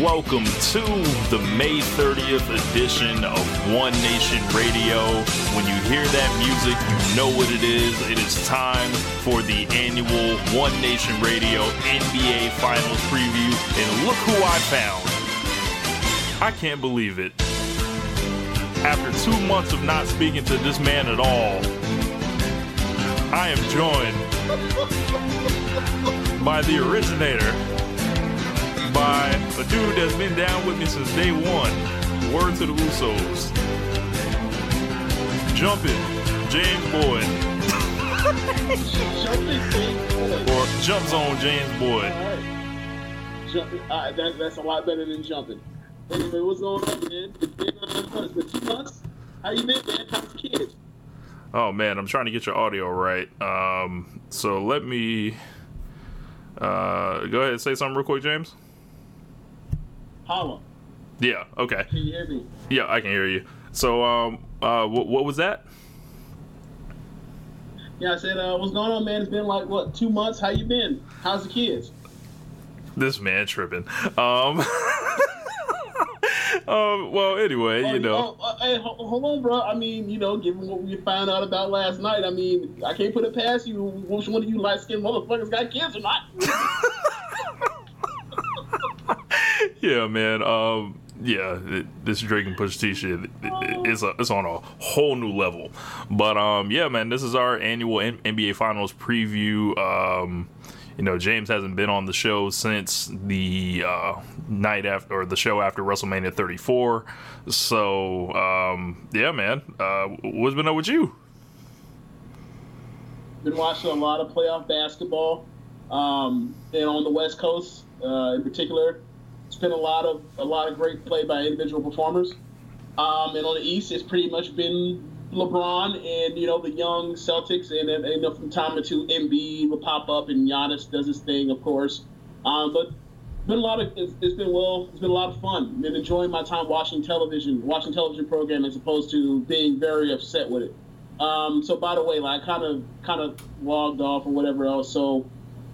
Welcome to the May 30th edition of One Nation Radio. When you hear that music, you know what it is. It is time for the annual One Nation Radio NBA Finals preview. And look who I found. I can't believe it. After two months of not speaking to this man at all, I am joined by the originator by a dude that's been down with me since day one. Word to the Usos. Jumping, James Boyd. or Jump Zone James Boyd. All right. Jump, all right, that, that's a lot better than jumping. Anyway, what's going on, man? It's been, it's been two months. How you been, man? How's kids? Oh man, I'm trying to get your audio right. Um, so let me uh, go ahead and say something real quick, James. Holla. Yeah. Okay. Can you hear me? Yeah, I can hear you. So, um, uh, what, what was that? Yeah, I said, uh, what's going on, man? It's been like what two months. How you been? How's the kids? This man tripping. Um. um. Well, anyway, Oh, you know. Oh, uh, hey, hold on, bro. I mean, you know, given what we found out about last night, I mean, I can't put it past you. Which one of you light skinned motherfuckers got kids or not? yeah, man. Um, yeah, this Drake and Pusha T shit it, it, it's it's on a whole new level. But um, yeah, man, this is our annual N- NBA Finals preview. Um, you know, James hasn't been on the show since the uh, night after or the show after WrestleMania 34. So um, yeah, man, uh, what's been up with you? been watching a lot of playoff basketball, um, and on the West Coast uh, in particular, it's been a lot of a lot of great play by individual performers. Um, and on the East, it's pretty much been LeBron and you know the young Celtics, and, and know, from time to two, Embiid will pop up, and Giannis does his thing, of course. Um, but been a lot of it's, it's been well, it's been a lot of fun. Been enjoying my time watching television, watching television program as opposed to being very upset with it. Um, so by the way, like I kind of kind of logged off or whatever else. So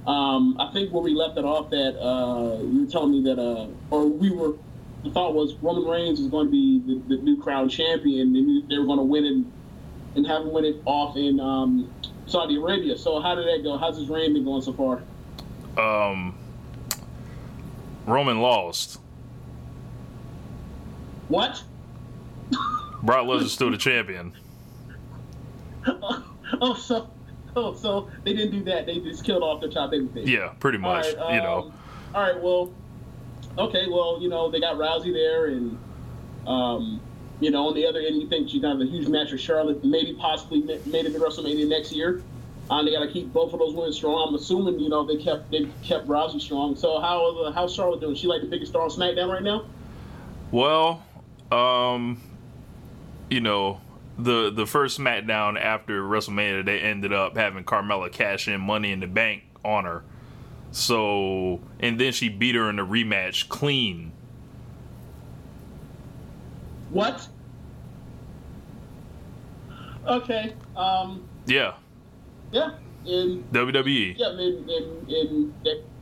um, I think where we left it off that uh, you were telling me that uh, or we were the thought was Roman Reigns was going to be the, the new crown champion and they were going to win it and have him win it off in um, Saudi Arabia. So how did that go? How's his reign been going so far? Um, Roman lost. What? Brock Lesnar's still the champion. oh, so oh, so they didn't do that. They just killed off the top babyface. Yeah, pretty much. All right, you know. um, All right. Well, okay. Well, you know they got Rousey there, and um, you know on the other end, you think she's gonna have a huge match with Charlotte, maybe possibly ma- made it to WrestleMania next year. Uh, they got to keep both of those women strong. I'm assuming you know they kept they kept Rousey strong. So how uh, how's Charlotte doing? She like the biggest star on SmackDown right now? Well, um, you know, the the first SmackDown after WrestleMania, they ended up having Carmella cash in Money in the Bank on her. So, and then she beat her in the rematch clean. What? Okay. Um. Yeah, Yeah. And WWE. Yeah, and, and, and,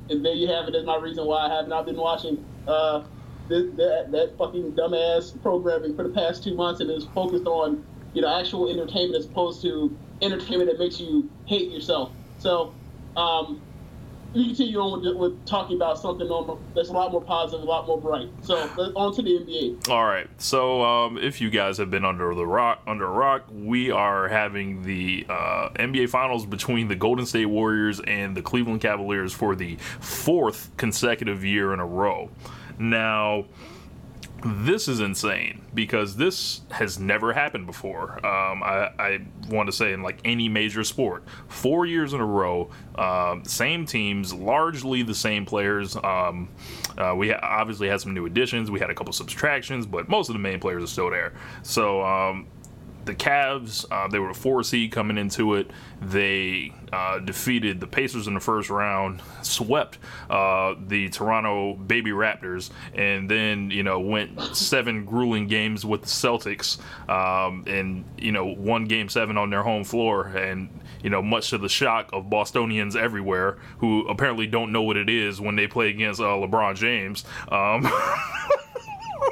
and there you have it. That's my reason why I have not I've been watching uh, this, that, that fucking dumbass programming for the past two months and is focused on, you know, actual entertainment as opposed to entertainment that makes you hate yourself. So, um, you continue on with, with talking about something that's a lot more positive, a lot more bright. So, on to the NBA. All right. So, um, if you guys have been under the rock, under rock, we are having the uh, NBA Finals between the Golden State Warriors and the Cleveland Cavaliers for the fourth consecutive year in a row. Now, this is insane because this has never happened before. Um, I, I want to say in like any major sport, four years in a row, um, same teams, largely the same players. Um, uh, we obviously had some new additions. We had a couple subtractions, but most of the main players are still there. So um, the Cavs, uh, they were a four seed coming into it. They uh, defeated the Pacers in the first round, swept uh, the Toronto Baby Raptors, and then you know went seven grueling games with the Celtics, um, and you know won Game Seven on their home floor, and you know much to the shock of Bostonians everywhere who apparently don't know what it is when they play against uh, LeBron James. Um,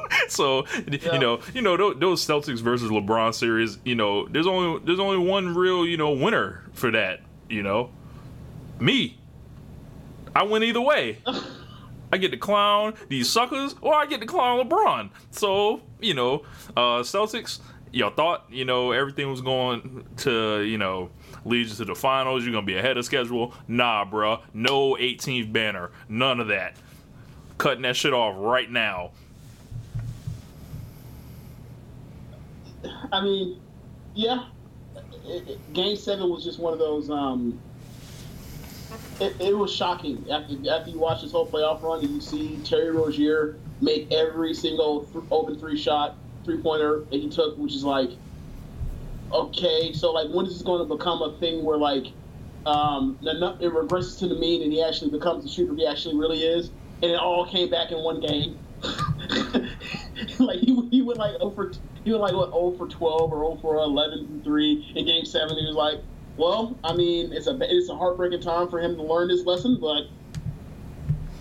so you know, you know those Celtics versus LeBron series. You know, there's only there's only one real you know winner for that. You know, me. I win either way. I get to clown these suckers, or I get to clown LeBron. So you know, uh, Celtics. Y'all thought you know everything was going to you know lead you to the finals. You're gonna be ahead of schedule. Nah, bruh. No 18th banner. None of that. Cutting that shit off right now. I mean, yeah. Game seven was just one of those. Um, it, it, was shocking after after you watch this whole playoff run and you see Terry Rozier make every single th- open three shot three pointer that he took, which is like, okay, so like when is this going to become a thing where like um, it regresses to the mean and he actually becomes the shooter he actually really is, and it all came back in one game. like he, he went like over he was like what 0 for 12 or 0 for 11 and 3 in game 7 he was like well i mean it's a it's a heartbreaking time for him to learn this lesson but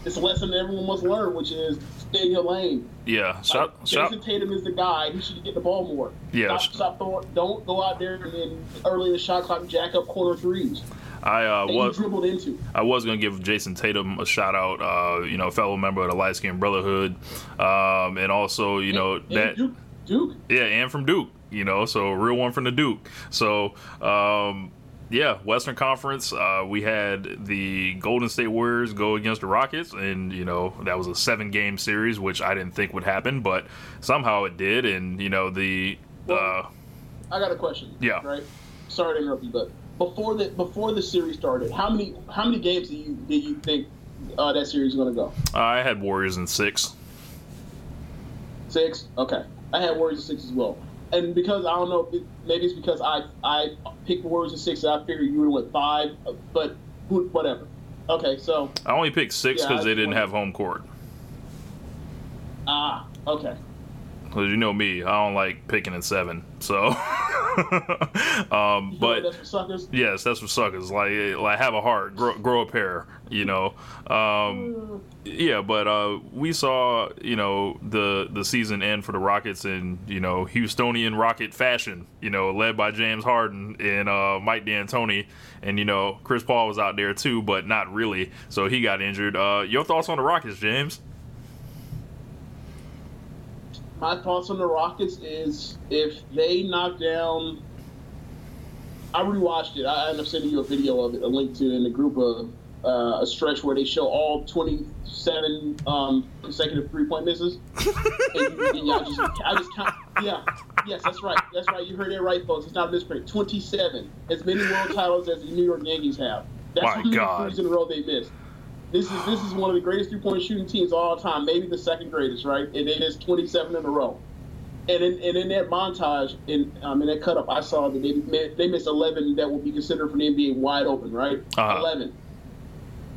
it's a lesson everyone must learn which is stay in your lane. Yeah like, Jayson shot. Tatum is the guy. He should get the ball more. Yeah stop, stop throwing, don't go out there and then early in the shot clock jack up corner threes I uh, was dribbled into. I was gonna give Jayson Tatum a shout out. Uh, you know, fellow member of the Light Skin Brotherhood, um, and also you and, know and that Duke, Duke. Yeah, and from Duke. You know, so real one from the Duke. So. Um, yeah, Western Conference. Uh, we had the Golden State Warriors go against the Rockets, and you know that was a seven-game series, which I didn't think would happen, but somehow it did. And you know the. Well, uh, I got a question. Yeah. Right. Sorry to interrupt you, but before the before the series started, how many how many games do you did you think uh, that series is going to go? I had Warriors in six. Six. Okay. I had Warriors in six as well. And because I don't know, maybe it's because I I picked Warriors in six, and I figured you would with five, but whatever. Okay, so I only picked six because yeah, they didn't have home court. Ah, okay. Because you know me, I don't like picking in seven. So, um, but that's for suckers. Yes, that's for suckers. Like, like have a heart, grow, grow a pair. You know, um, yeah. But uh, we saw, you know, the the season end for the Rockets in you know Houstonian Rocket fashion. You know, led by James Harden and uh, Mike D'Antoni, and you know Chris Paul was out there too, but not really. So he got injured. Uh, your thoughts on the Rockets, James? My thoughts on the Rockets is if they knock down. I rewatched it. I end up sending you a video of it, a link to in the group of uh, a stretch where they show all 27 um, consecutive three point misses. and, and y'all just, I just count. Yeah, yes, that's right. That's right. You heard it right, folks. It's not a misprint. 27, as many world titles as the New York Yankees have. That's My how many God. threes in a row they missed. This is this is one of the greatest three point shooting teams of all time, maybe the second greatest, right? And it is 27 in a row. And in, and in that montage, in um, in that cut up, I saw that they they missed 11 that would be considered for the NBA wide open, right? Uh-huh. 11.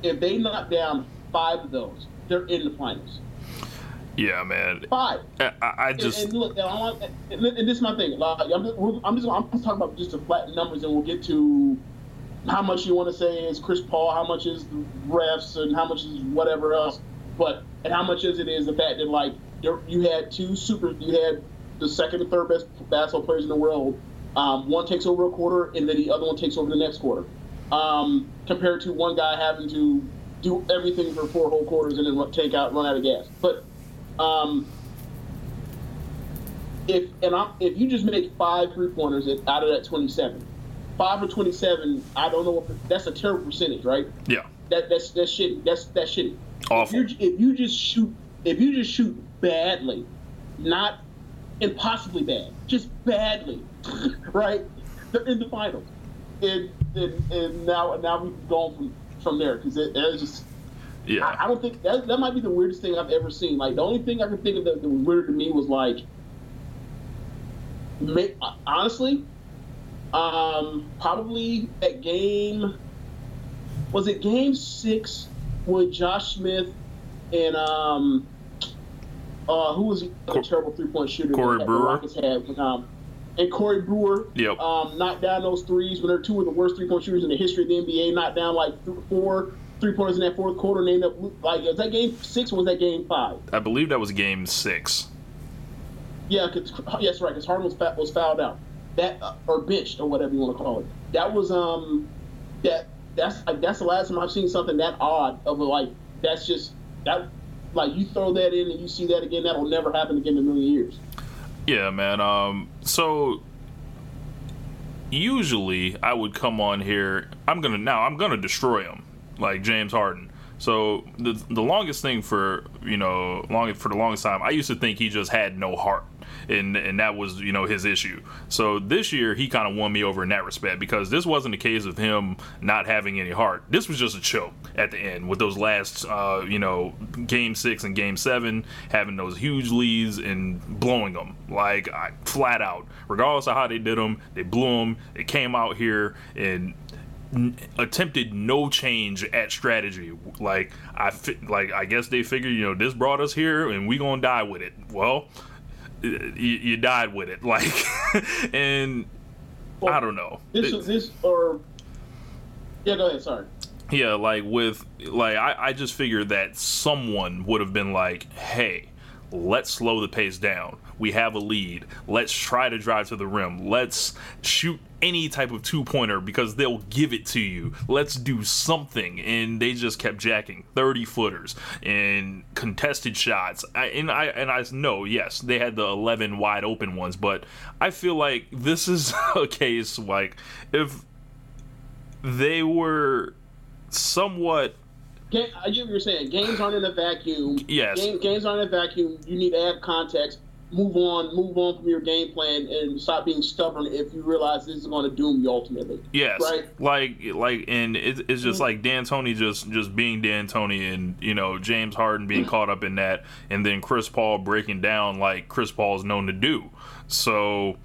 If they knock down five of those, they're in the finals. Yeah, man. Five. I, I just and, and look, and, I want, and, and this is my thing. Like, I'm just, I'm just I'm just talking about just the flat numbers, and we'll get to how much you want to say is Chris Paul, how much is the refs, and how much is whatever else. But and how much is it is the fact that like you had two super, you had the second and third best basketball players in the world. Um, one takes over a quarter, and then the other one takes over the next quarter. Um, compared to one guy having to do everything for four whole quarters and then take out, run out of gas. But um, if and I, if you just make five three pointers out of that 27, five for twenty seven. I don't know if that's a terrible percentage, right? Yeah. That that's that's shitty. That's that's shitty. Awful. If you if you just shoot if you just shoot badly, not impossibly bad, just badly, right? They're in the finals, and and, and now now we've gone from from there because it, it's just. Yeah. I, I, don't think that that might be the weirdest thing I've ever seen. Like the only thing I can think of that, that was weird to me was like honestly, um, probably at game was it game six with Josh Smith and um, uh, who was a terrible three point shooter Corey that Brewer. the Rockets had, um, and Corey Brewer. Yep. Um, knocked down those threes when they're two of the worst three point shooters in the history of the NBA. Knocked down like th- four three pointers in that fourth quarter. And ended up like was that game six or was that game five? I believe that was game six. Yeah, cause, yes, right. Because Harden was, was fouled out, that uh, or benched or whatever you want to call it. That was um, that that's like that's the last time I've seen something that odd of a, like that's just that like you throw that in and you see that again. That'll never happen again in a million years. Yeah, man. Um, so usually I would come on here. I'm gonna now. I'm gonna destroy him, like James Harden. So the the longest thing for you know long for the longest time, I used to think he just had no heart, and and that was you know his issue. So this year he kind of won me over in that respect because this wasn't a case of him not having any heart. This was just a choke at the end with those last uh, you know game six and game seven having those huge leads and blowing them like I, flat out. Regardless of how they did them, they blew them. They came out here and attempted no change at strategy. Like I fi- like I guess they figured you know this brought us here and we gonna die with it. Well, you, you died with it. Like and Well, I don't know. This It- is this or yeah. Go ahead. Sorry. yeah, like with like I, I just figured that someone would have been like, hey, let's slow the pace down. We have a lead. Let's try to drive to the rim. Let's shoot any type of two pointer because they'll give it to you. Let's do something. And they just kept jacking 30 footers and contested shots. I, and I and I know, yes, they had the 11 wide open ones, but I feel like this is a case like if they were somewhat I get what you're saying. Games aren't in a vacuum. Yes. Game, games aren't in a vacuum. You need to add context. Move on. Move on from your game plan and stop being stubborn if you realize this is going to doom you ultimately. yes Right. like like and it, it's just like D'Antoni just just being D'Antoni and you know james harden being caught up in that and then chris paul breaking down like chris paul is known to do so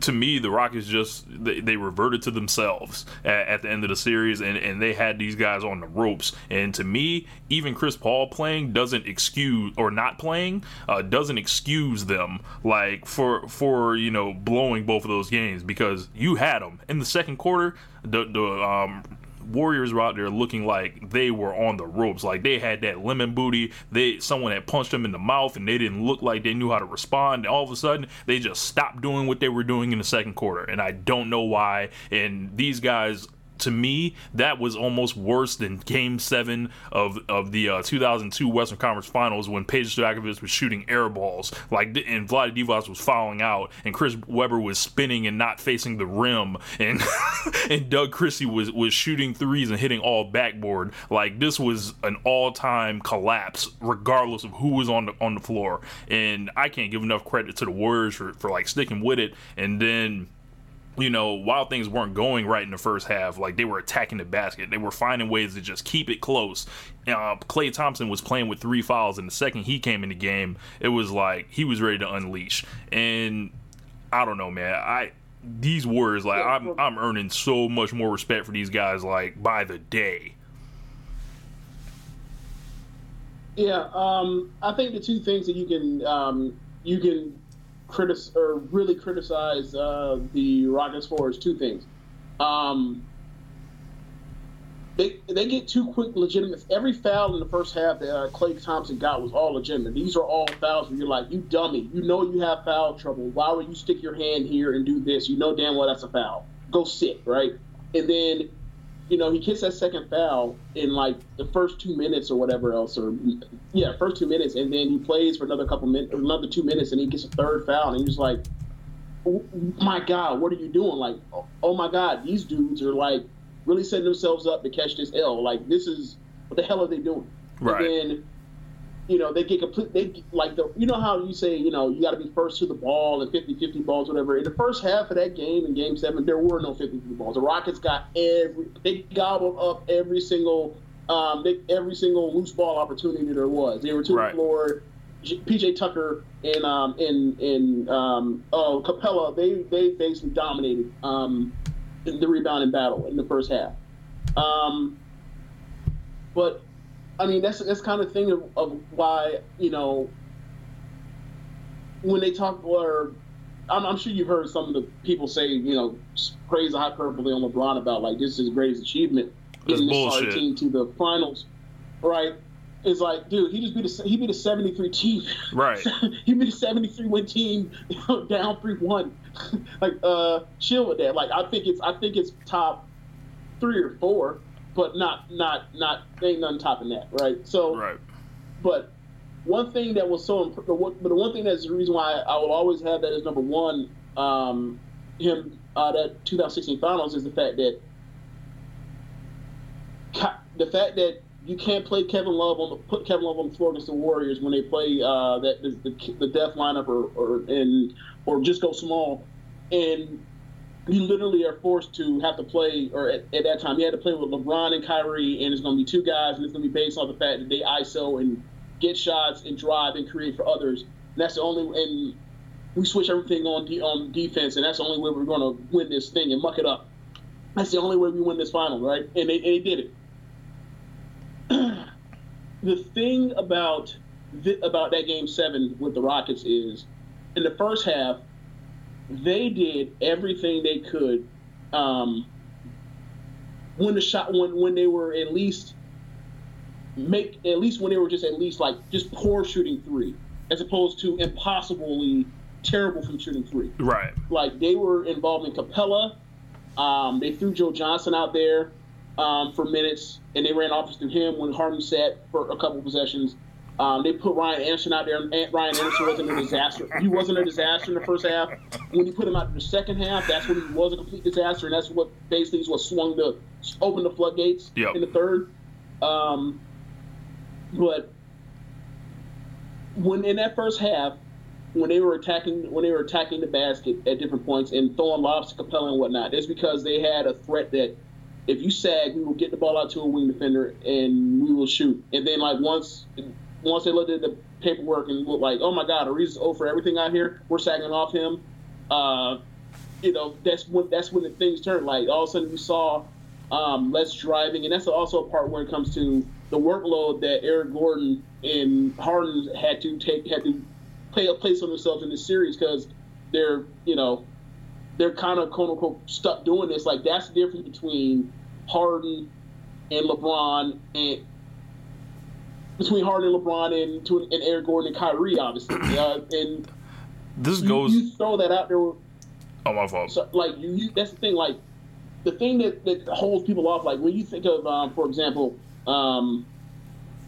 to me, the Rockets just they, they reverted to themselves at, at the end of the series, and, and they had these guys on the ropes. And to me, even Chris Paul playing doesn't excuse or not playing uh, doesn't excuse them like for for you know blowing both of those games because you had them in the second quarter. The the um, Warriors were out there looking like they were on the ropes, like they had that lemon booty. They someone had punched them in the mouth, and they didn't look like they knew how to respond. And all of a sudden, they just stopped doing what they were doing in the second quarter, and I don't know why. And these guys to me, that was almost worse than Game Seven of of the uh, 2002 Western Conference Finals when Peja Stojakovic was shooting air balls, like and Vlade Divac was fouling out, and Chris Webber was spinning and not facing the rim, and and Doug Christie was was shooting threes and hitting all backboard. Like this was an all time collapse, regardless of who was on the on the floor. And I can't give enough credit to the Warriors for for like sticking with it, and then you know, while things weren't going right in the first half, like they were attacking the basket, they were finding ways to just keep it close. Uh, Klay Thompson was playing with three fouls, and the second he came in the game, it was like he was ready to unleash. And I don't know, man. I these Warriors, like I'm, I'm earning so much more respect for these guys, like by the day. Yeah, um, I think the two things that you can um, you can critic or really criticize uh, the Rockets for is two things. Um, they they get too quick legitimate. Every foul in the first half that uh, Klay Thompson got was all legitimate. These are all fouls where you're like, you dummy, you know you have foul trouble. Why would you stick your hand here and do this? You know damn well that's a foul. Go sit right, and then you know, he gets that second foul in like the first two minutes or whatever else, or yeah, first two minutes, and then he plays for another couple minutes, another two minutes, and he gets a third foul, and he's like, oh, "My God, what are you doing?" Like, oh, oh my God, these dudes are like really setting themselves up to catch this L. Like, this is what the hell are they doing? Right. And then, you know, they get complete. They like the you know how you say you know you got to be first to the ball and 50-50 balls whatever. In the first half of that game in Game Seven, there were no 50-50 balls. The Rockets got every they gobbled up every single um they, every single loose ball opportunity there was. They were to Right. the floor PJ Tucker and um, and and um, oh Capela, they they basically dominated um, the rebounding battle in the first half. Um, but I mean, that's that's kind of thing of, of why you know when they talk or I'm, I'm, sure you've heard some of the people say you know praise the hyperbole on LeBron about like this is his greatest achievement getting this team to the finals, right? It's like, dude, he just beat a he beat a 73 team, right? he beat a 73 win team down three one, like uh, chill with that. Like I think it's I think it's top three or four but not not not ain't nothing topping that, right? So, right. But one thing that was so, but the one thing that's the reason why I will always have that as number one, um, him uh, that 2016 finals is the fact that the fact that you can't play Kevin Love on the, put Kevin Love on the floor against the Warriors when they play uh, that the, the death lineup or or and or just go small, and you literally are forced to have to play, or at, at, that time, you had to play with LeBron and Kyrie, and it's going to be two guys, and it's going to be based on the fact that they ISO and get shots and drive and create for others. And that's the only, and we switch everything on de- on defense, and that's the only way we're going to win this thing and muck it up. That's the only way we win this final, right? And they, and they did it. the thing about th- about that game seven with the Rockets is, in the first half, they did everything they could um, when the shot when when they were at least make at least when they were just at least like just poor shooting three as opposed to impossibly terrible from shooting three. Right. Like they were involved in Capela. Um, they threw Joe Johnson out there um, for minutes, and they ran offense through him when Harden sat for a couple possessions. Um, they put Ryan Anderson out there. And Ryan Anderson wasn't a disaster. He wasn't a disaster in the first half. When you put him out in the second half, that's when he was a complete disaster, and that's what basically is what swung the open the floodgates yep. in the third. Um, but when in that first half, when they were attacking when they were attacking the basket at different points and throwing lobs to Capela and whatnot, it's because they had a threat that if you sag, we will get the ball out to a wing defender and we will shoot. And then like once once they looked at the paperwork and looked like, oh my God, Ariza's over everything out here. We're sagging off him. Uh, you know, that's when that's when the things turned. Like all of a sudden, we saw um, less driving, and that's also a part where it comes to the workload that Eric Gordon and Harden had to take, had to play a place on themselves in this series because they're, you know, they're kind of quote unquote stuck doing this. Like that's the difference between Harden and LeBron and between Harden and LeBron and, and Eric Gordon and Kyrie, obviously. Uh, and this you, goes. You throw that out there. Oh, my fault. So, like you, you, that's the thing. Like the thing that, that holds people off. Like when you think of, um, for example, um,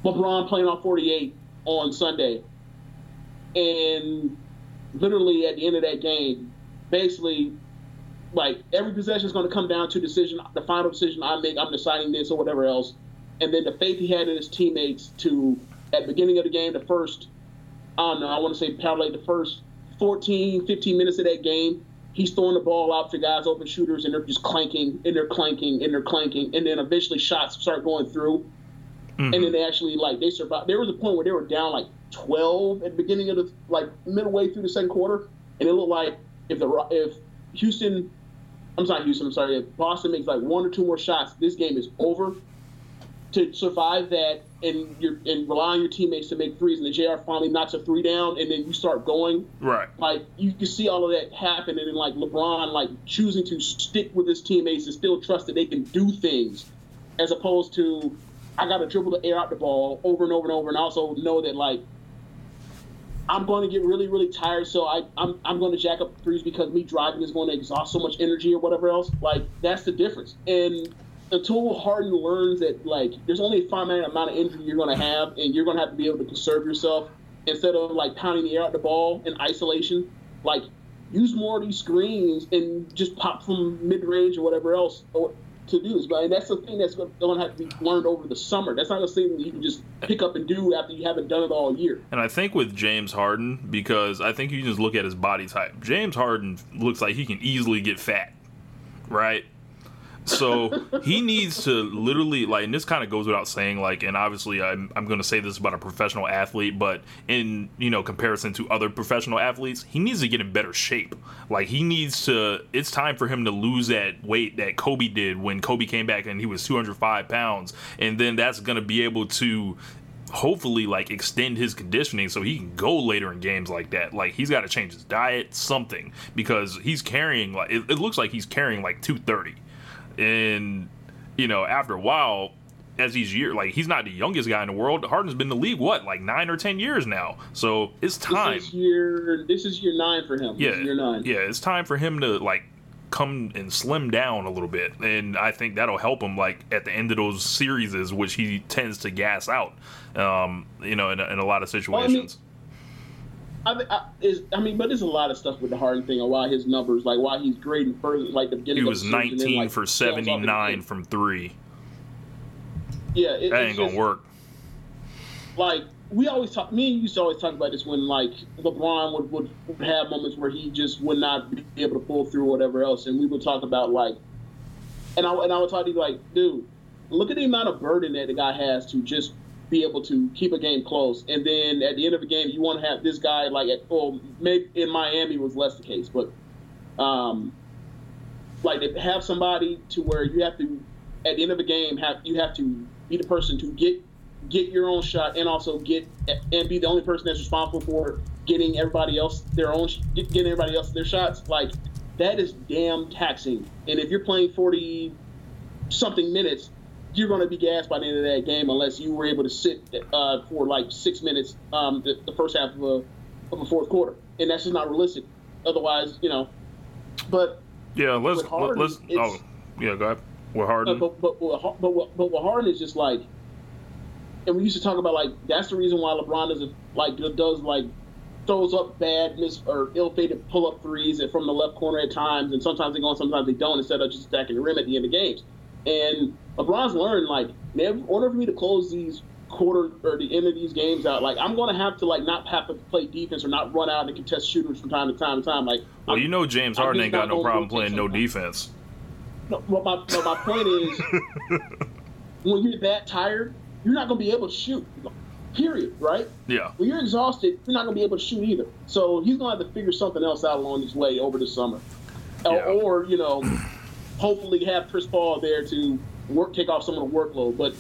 LeBron playing on 48 on Sunday, and literally at the end of that game, basically, like every possession is going to come down to decision. The final decision I make, I'm deciding this or whatever else and then the faith he had in his teammates to at the beginning of the game, the first I don't know, I want to say probably the first 14, 15 minutes of that game, he's throwing the ball out to guys, open shooters, and they're just clanking, and they're clanking, and they're clanking, and then eventually shots start going through, mm-hmm. and then they actually like they survived. There was a point where they were down like 12 at the beginning of the like midway through the second quarter, and it looked like if the if Houston, I'm sorry, Houston, I'm sorry, if Boston makes like one or two more shots, this game is over to survive that and you're and rely on your teammates to make threes and the JR finally knocks a three down and then you start going. Right. Like you can see all of that happen and then like LeBron like choosing to stick with his teammates and still trust that they can do things as opposed to I gotta dribble the air out the ball over and over and over and also know that like I'm going to get really, really tired, so I, I'm, I'm going to jack up threes because me driving is going to exhaust so much energy or whatever else. Like, that's the difference. And until Harden learns that like there's only a finite amount of injury you're to have, and you're to have to be able to conserve yourself instead of like pounding the air out the ball in isolation. Like use more of these screens and just pop from mid range or whatever else to do this. But that's the thing that's going to have to be learned over the summer. That's not a thing that you can just pick up and do after you haven't done it all year. And I think with James Harden, because I think you just look at his body type. James Harden looks like he can easily get fat, right? So he needs to literally like, and this kind of goes without saying, like, and obviously I'm I'm going to say this about a professional athlete, but in you know comparison to other professional athletes, he needs to get in better shape. Like he needs to. It's time for him to lose that weight that Kobe did when Kobe came back and he was 205 pounds, and then that's going to be able to hopefully like extend his conditioning so he can go later in games like that. Like he's got to change his diet, something because he's carrying like it, it looks like he's carrying like 230, and you know after a while. As these years, like he's not the youngest guy in the world. Harden's been in the league what, like nine or ten years now. So it's time. This is year. This is year nine for him. Yeah, year nine. Yeah, it's time for him to like come and slim down a little bit, and I think that'll help him like at the end of those series, which he tends to gas out. Um, you know, in a, in a lot of situations. Well, I mean, I, I, is, I mean, but there's a lot of stuff with the Harden thing and why his numbers, like why he's grading further, like the beginning. He was 19 then, like, for 79 from three. Yeah, it, that ain't gonna just, work. Like we always talk. Me and used to always talk about this when like LeBron would, would, would have moments where he just would not be able to pull through whatever else, and we would talk about like, and I and I would talk to you like, dude, look at the amount of burden that the guy has to just be able to keep a game close, and then at the end of the game, you want to have this guy like at well, maybe in Miami was less the case, but um, like to have somebody to where you have to at the end of the game have you have to be the person to get get your own shot and also get and be the only person that's responsible for getting everybody else their own getting everybody else their shots. Like that is damn taxing. And if you're playing 40 something minutes you're going to be gassed by the end of that game unless you were able to sit uh, for like six minutes um, the, the, first half of a, of a fourth quarter. And that's just not realistic. Otherwise you know but yeah let's Harden, let's oh yeah go ahead. With Harden? uh, but, but, but, but, but with Harden is just like and we used to talk about like that's the reason why LeBron doesn't like does like throws up bad miss or ill-fated pull-up threes from the left corner at times, and sometimes they go and sometimes they don't. Instead of just attacking the rim at the end of games, and LeBron's learned like, man, in order for me to close these quarter or the end of these games out, like I'm going to have to like not have to play defense or not run out and contest shooters from time to time to time. Like, well, I'm, you know, James Harden ain't got no problem playing no defense. No, but my, but my point is, when you're that tired, you're not going to be able to shoot. Period. Right? Yeah. When you're exhausted, you're not going to be able to shoot either. So he's going to have to figure something else out along his way over the summer, yeah. or, or you know, hopefully have Chris Paul there to work take off some of the workload. But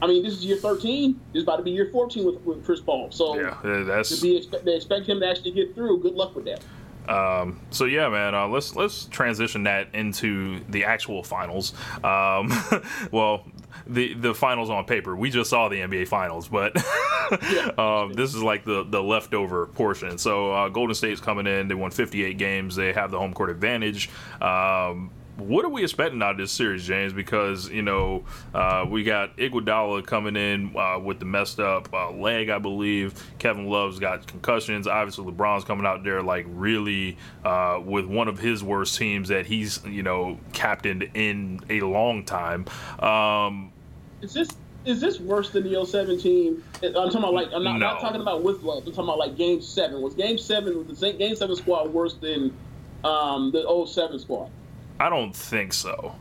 I mean, this is year 13. This is about to be year 14 with, with Chris Paul. So yeah, that's be expect, they expect him to actually get through. Good luck with that. Um, so yeah, man, uh, let's let's transition that into the actual finals. Um, well, the the finals on paper. We just saw the NBA finals, but um, this is like the the leftover portion. So uh, Golden State's coming in. They won 58 games. They have the home court advantage. Um, what are we expecting out of this series, James? Because you know uh, we got Iguodala coming in uh, with the messed up uh, leg, I believe. Kevin Love's got concussions. Obviously, LeBron's coming out there like really uh, with one of his worst teams that he's you know captained in a long time. Um, is this is this worse than the 07 team? I'm talking about like I'm not, no. not talking about with Love. I'm talking about like Game Seven. Was Game Seven was the Game Seven squad worse than um, the 07 squad? I don't think so.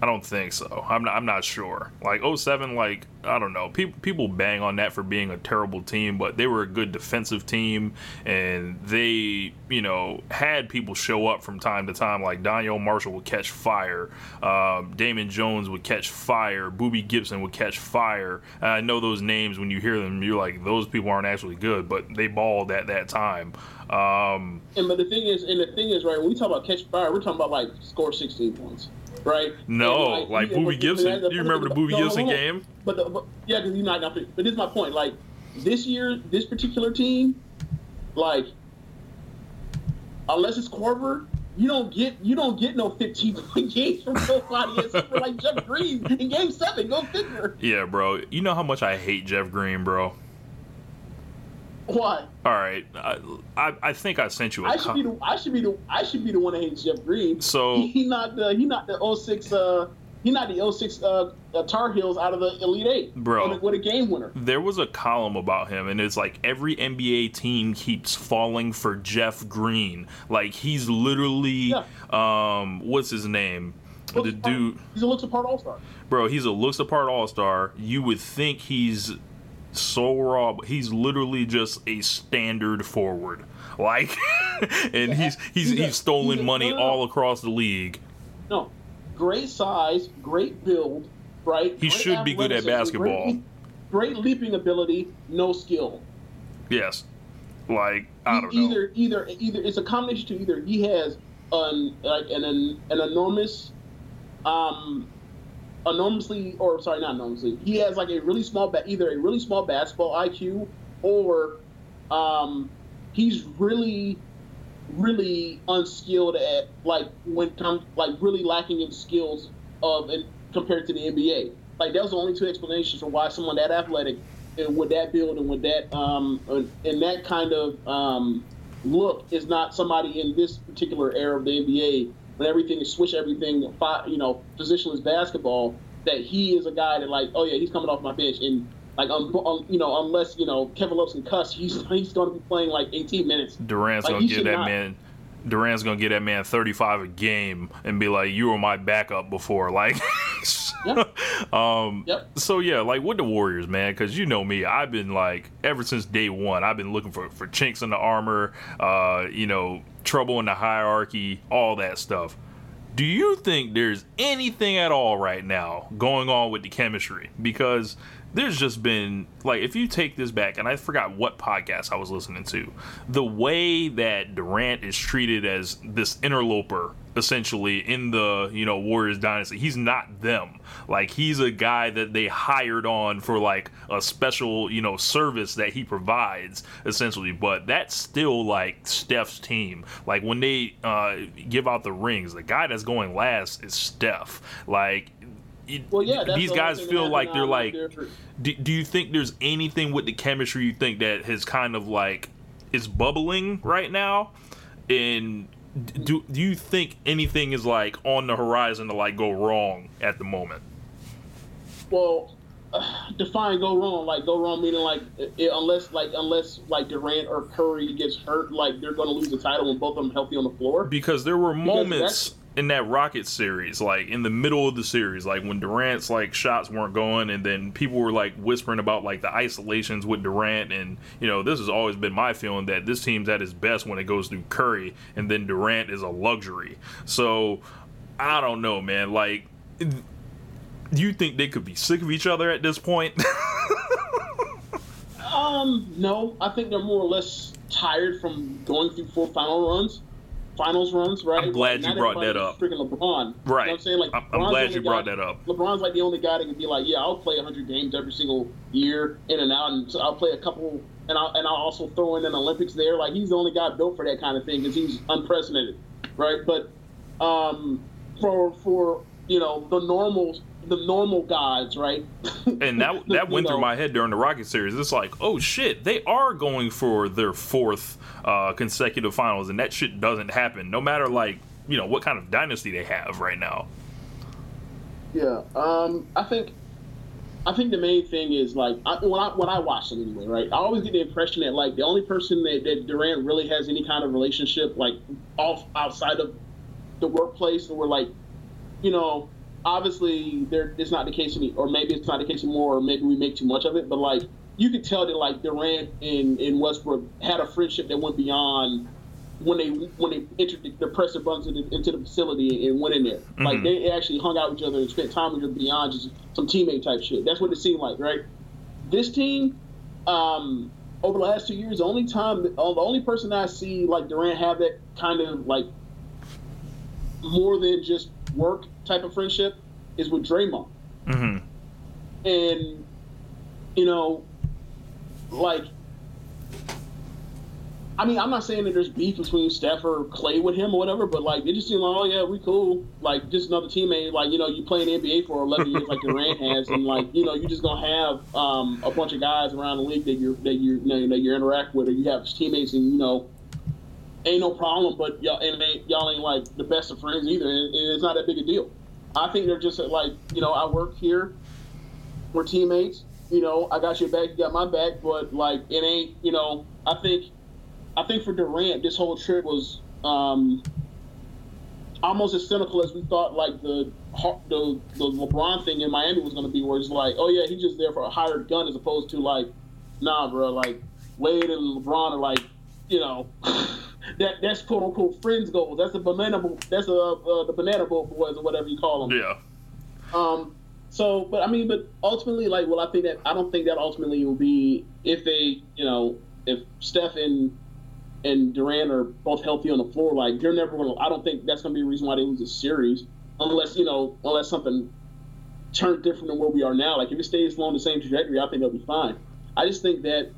I don't think so. I'm not, I'm not sure. Like 07, like I don't know. People people bang on that for being a terrible team, but they were a good defensive team, and they you know had people show up from time to time. Like Donyell Marshall would catch fire, um, Damon Jones would catch fire, Boobie Gibson would catch fire. And I know those names when you hear them, you're like those people aren't actually good, but they balled at that time. Um, and but the thing is, and the thing is, right? When we talk about catch fire, we're talking about like score 16 points right? No, like, like Boobie Gibson. Do you remember the Boobie no, Gibson game? But, the, but yeah, because you not. But this is my point. Like this year, this particular team, like unless it's Korver, you don't get you don't get no 15 point games from nobody except for like Jeff Green in Game Seven. Go figure. Yeah, bro. You know how much I hate Jeff Green, bro. What? All right, I, I, I think I sent you. A I should be the I should be the I should be the one that hates Jeff Green. So he, he not the he not the 06 uh He's not the 06 uh, uh, Tar Heels out of the Elite Eight, Bro. With a, game winner. There was a column about him, and it's like every NBA team keeps falling for Jeff Green. Like he's literally, um, what's his name? Looks the apart- dude, He's a looks apart All Star. bro. He's a looks apart all star. You would think he's so raw, but he's literally just a standard forward. Like, and he's he's He's a- he's stolen he's a- money no, no, no. all across the league. No, great size, great build, right? He Great should be good at basketball. Great, great leaping ability, no skill. Yes, like I don't E- know. either either either it's a combination to either he has an like an an, an enormous um enormously or sorry not enormously he has like a really small ba- either a really small basketball IQ or um he's really really unskilled at like when come like really lacking in skills of and compared to the NBA like that was the only two explanations for why someone that athletic and with that build and with that um and that kind of um look is not somebody in this particular era of the NBA when everything is switch everything you know positionless basketball that he is a guy that like oh yeah he's coming off my bench and like um, um, you know unless you know Kevin Love's concussed he's he's going to be playing like 18 minutes Durant's Like, gonna get that not- man. Durant's gonna get that man 35 a game and be like, "You were my backup before." Like, um, Yep. so yeah, like with the Warriors, man, because you know me, I've been like ever since day one, I've been looking for for chinks in the armor, uh, you know, trouble in the hierarchy, all that stuff. Do you think there's anything at all right now going on with the chemistry? Because there's just been like if you take this back, and I forgot what podcast I was listening to, the way that Durant is treated as this interloper essentially in the you know Warriors dynasty, he's not them. Like he's a guy that they hired on for like a special you know service that he provides essentially. But that's still like Steph's team. Like when they uh, give out the rings, the guy that's going last is Steph. Like. it- well yeah these the guys feel like they're like do, do you think there's anything with the chemistry you think that has kind of like is bubbling right now and do, do you think anything is like on the horizon to like go wrong at the moment? Well uh, define go wrong like go wrong meaning like it, unless like unless like Durant or Curry gets hurt like they're going to lose the title when both of them healthy on the floor? Because there were moments in that Rocket series, like in the middle of the series, like when Durant's like shots weren't going, and then people were like whispering about like the isolations with Durant, and you know this has always been my feeling that this team's at its best when it goes through Curry, and then Durant is a luxury. So I don't know, man. Like, do you think they could be sick of each other at this point? Um, no, I think they're more or less tired from going through four final runs, finals runs, right? I'm glad Like, you brought that up. Freaking LeBron, You know Right. I'm saying? Like, I'm- I'm glad you brought guy- that up. LeBron's like the only guy that can be like, yeah, I'll play 100 games every single year, in and out, and so I'll play a couple, and I'll and I'll also throw in an Olympics there. Like, he's the only guy built for that kind of thing because he's unprecedented, right? But um, for for you know the normal the normal guys, right? and that that went through know, my head during the Rocket series. It's like, oh shit, they are going for their fourth uh, consecutive finals, and that shit doesn't happen, no matter like you know what kind of dynasty they have right now. Yeah, um, I think, I think the main thing is like I, when I when I watch them anyway, right? I always get the impression that like the only person that, that Durant really has any kind of relationship like off outside of the workplace, or like, you know, obviously there it's not the case any, or maybe it's not the case anymore, or maybe we make too much of it, but like you could tell that like Durant and, and Westbrook had a friendship that went beyond when they when they entered the, the buttons into, the- into the facility and went in there. Like Mhm. they actually hung out with each other and spent time with each other beyond just some teammate type shit. That's what it seemed like, right? This team, um, over the last two years, the only time, the only person I see like Durant have that kind of like more than just work type of friendship is with Draymond hmm and you know, like, I mean, I'm not saying that there's beef between Steph or Clay with him or whatever, but like, they just seem like, oh yeah, we cool, like just another teammate. Like, you know, you play in the NBA for 11 years, like Durant has, and like, you know, you're just gonna have um, a bunch of guys around the league that you're that you you know that you interact with, or you have teammates, and you know. Ain't no problem, but y'all and they, y'all ain't like the best of friends either. and it's not that big a deal. I think they're just like, you know, I work here. We're teammates. You know, I got your back, you got my back, but like it ain't, you know, I think I think for Durant, this whole trip was um, almost as cynical as we thought like the the, the LeBron thing in Miami was going to be, where it's like, oh yeah, he's just there for a hired gun, as opposed to like, nah, bro, like Wade and LeBron are like, you know, that that's quote unquote friends goals. That's the banana, that's a, uh, the banana boat boys or whatever you call them. Yeah. Um. So, but I mean, but ultimately, like, well, I think that I don't think that ultimately will be if they, you know, if Steph and and Durant are both healthy on the floor, like they're never going to. I don't think that's going to be a reason why they lose a series, unless you know, unless something turns different than where we are now. Like if it stays along the same trajectory, I think they'll be fine. I just think that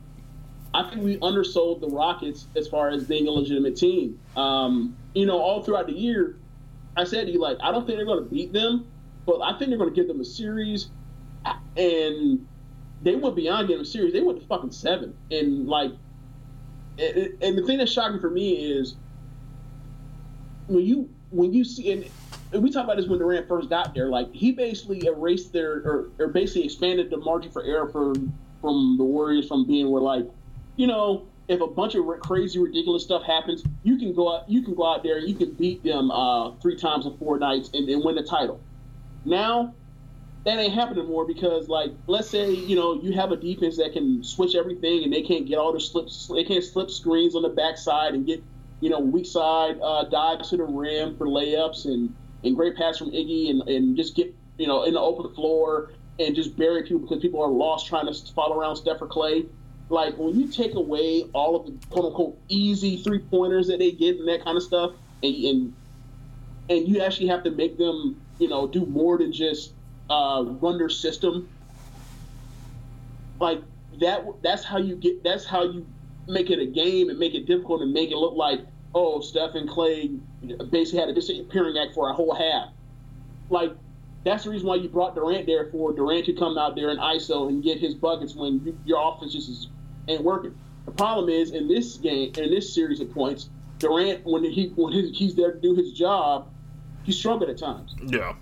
I think we undersold the Rockets as far as being a legitimate team. Um, you know, all throughout the year, I said to you like, I don't think they're going to beat them, but I think they're going to give them a series, and they went beyond getting a series. They went to fucking seven, and like and the thing that's shocking for me is when you when you see and, we talk about this when Durant first got there, like he basically erased their or, or basically expanded the margin for error for from the Warriors from being where like, you know, if a bunch of crazy ridiculous stuff happens, you can go out you can go out there and you can beat them uh, three times in four nights and, and win the title. Now that ain't happening more because like let's say you know you have a defense that can switch everything and they can't get all the slips they can't slip screens on the backside and get you know weak side uh, dives to the rim for layups and and great pass from Iggy and, and just get you know in the open floor and just bury people because people are lost trying to follow around Steph or Klay. Like when you take away all of the quote unquote easy three pointers that they get and that kind of stuff, and, and and you actually have to make them you know do more than just uh, run their system. Like that. That's how you get. That's how you make it a game and make it difficult and make it look like oh Steph and Klay basically had a disappearing act for a whole half. Like that's the reason why you brought Durant there for Durant to come out there and ISO and get his buckets when you, your offense just is, ain't working. The problem is in this game, in this series of points, Durant when he when his, he's there to do his job, he struggled at times. Yeah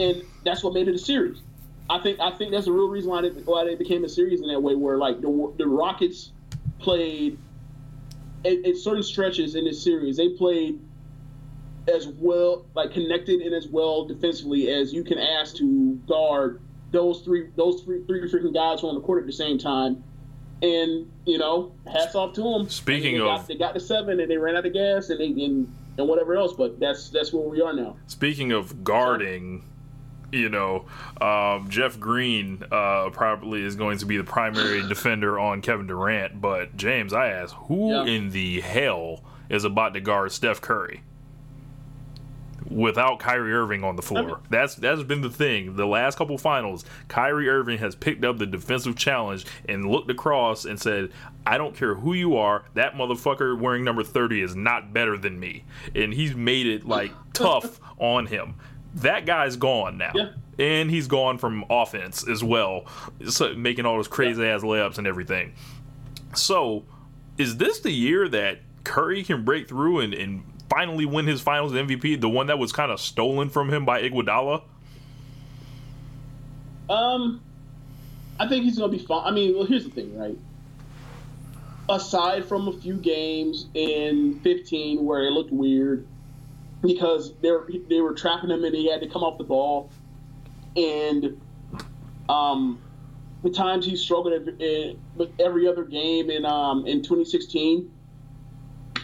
and that's what made it a series. I think I think that's the real reason why they, why they became a series in that way, where like the the Rockets played at, at certain stretches in this series, they played as well, like connected and as well defensively as you can ask to guard those three those three three freaking guys who on the court at the same time. And you know, hats off to them. Speaking they of, got, they got the seven and they ran out of gas and they and, and whatever else. But that's that's where we are now. Speaking of guarding you know, um, Jeff Green uh, probably is going to be the primary defender on Kevin Durant. But James, I ask, who yeah. in the hell is about to guard Steph Curry? Without Kyrie Irving on the floor, that's that's been the thing. The last couple finals, Kyrie Irving has picked up the defensive challenge and looked across and said, "I don't care who you are, that motherfucker wearing number thirty is not better than me." And he's made it like tough on him that guy's gone now. Yeah. And he's gone from offense as well, so making all those crazy yeah. ass layups and everything. So, is this the year that Curry can break through and, and finally win his finals MVP, the one that was kind of stolen from him by Iguodala? Um, I think he's gonna be fine. I mean, well, here's the thing, right? Aside from a few games in 15 where it looked weird, because they were, they were trapping him and he had to come off the ball. And um, the times he struggled with every other game in um, in 2016.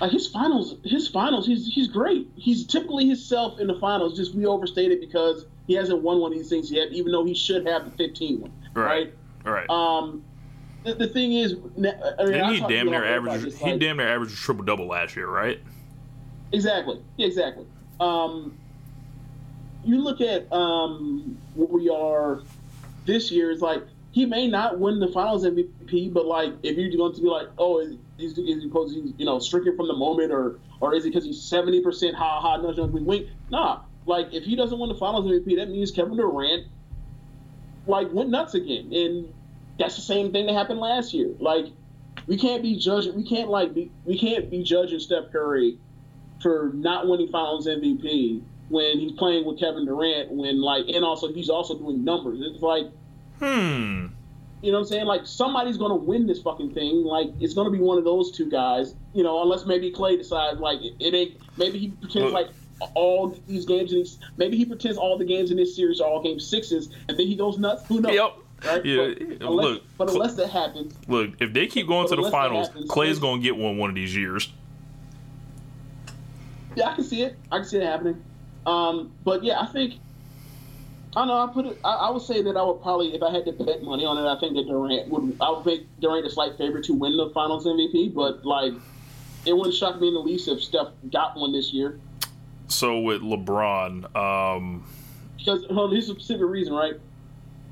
Like his finals, his finals, he's he's great. He's typically himself in the finals. Just we overstated because he hasn't won one of these things yet, even though he should have the 15 one. Right. Right. right. Um, the, the, thing is, I mean, he damn near average? He like, damn near averaged triple double last year, right? Exactly. Yeah, exactly. Um, you look at um, where we are this year. It's like he may not win the Finals MVP, but like if you're going to be like, oh, is, is, is he because he's you know stricken from the moment, or or is it because he's seventy percent ha ha nudge nudge wink wink? Nah, like if he doesn't win the Finals MVP, that means Kevin Durant like went nuts again, and that's the same thing that happened last year. Like we can't be judging, we can't like be, we can't be judging Steph Curry for not winning Finals MVP when he's playing with Kevin Durant. When like, and also he's also doing numbers. It's like, hmm. You know what I'm saying? Like somebody's gonna win this fucking thing. Like it's gonna be one of those two guys. You know, unless maybe Klay decides like it, ain't. Maybe he pretends like all these games and maybe he pretends all the games in this series are all game sixes, and then he goes nuts. Who knows? Yep. Right? Yeah. But unless, look, but unless that happens, look. If they keep going to the finals, happens, Klay's gonna get one one of these years. yeah, I can see it. I can see it happening. Um, but yeah, I think I know. I put it. I, I would say that I would probably, if I had to bet money on it, I think that Durant would. I would make Durant a slight favorite to win the Finals MVP. But like, it wouldn't shock me in the least if Steph got one this year. So with LeBron, um, because well, there's a specific reason, right?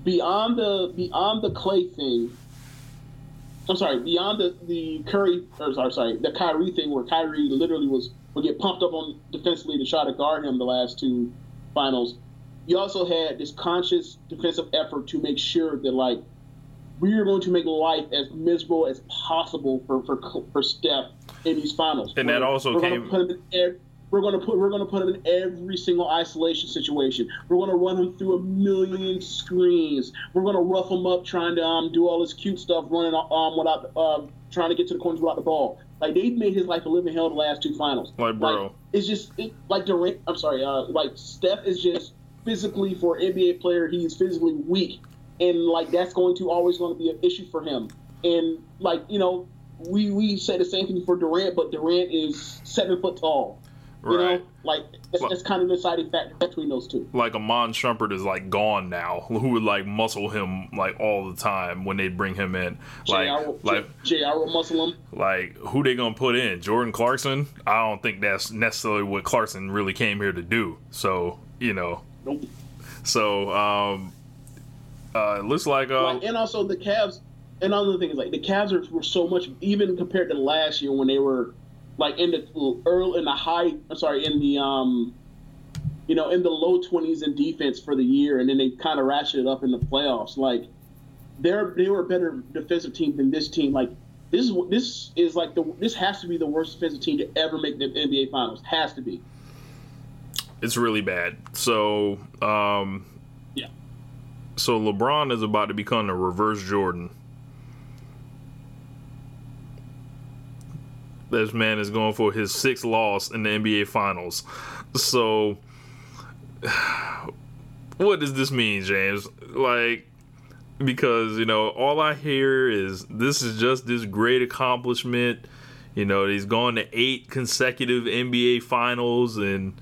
Beyond the beyond the Klay thing, I'm sorry, beyond the the Curry or sorry, sorry, the Kyrie thing where Kyrie literally was would get pumped up on defensively to try to guard him the last two finals. You also had this conscious defensive effort to make sure that like we are going to make life as miserable as possible for for, for Steph in these finals. And that We're- also we're gonna came- put him in ev- we're going to put we're going to put him in every single isolation situation. We're going to run him through a million screens. We're going to rough him up trying to um, do all this cute stuff, running um without uh, trying to get to the corners without the ball. Like they made his life a living hell the last two finals. Like, bro. it's just it, like Durant. I'm sorry, uh, like Steph is just physically for an NBA player. He's physically weak, and like that's going to always going to be an issue for him. And like you know, we we say the same thing for Durant, but Durant is seven foot tall. You right? know, like that's, that's kind of the deciding factor between those two. Like Iman Shumpert is like gone now. Who would like muscle him like all the time when they bring him in? Like, will- like, JR will muscle him. like who they gonna put in? Jordan Clarkson? I don't think that's necessarily what Clarkson really came here to do. So you know, Nope. so um, uh, it looks like uh, Like, and also the Cavs. And other thing is like the Cavs are, were so much even compared to last year when they were like in the early in the high. I'm sorry, in the um, you know, in the low 20s in defense for the year, and then they kind of ratcheted up in the playoffs. Like they're they were a better defensive team than this team. Like this is this is like the this has to be the worst defensive team to ever make the NBA Finals. Has to be. It's really bad. So um, Yeah. so LeBron is about to become the reverse Jordan. This man is going for his sixth loss in the NBA Finals. So, what does this mean, James? Like, because, you know, all I hear is this is just this great accomplishment. You know, he's gone to eight consecutive NBA Finals, and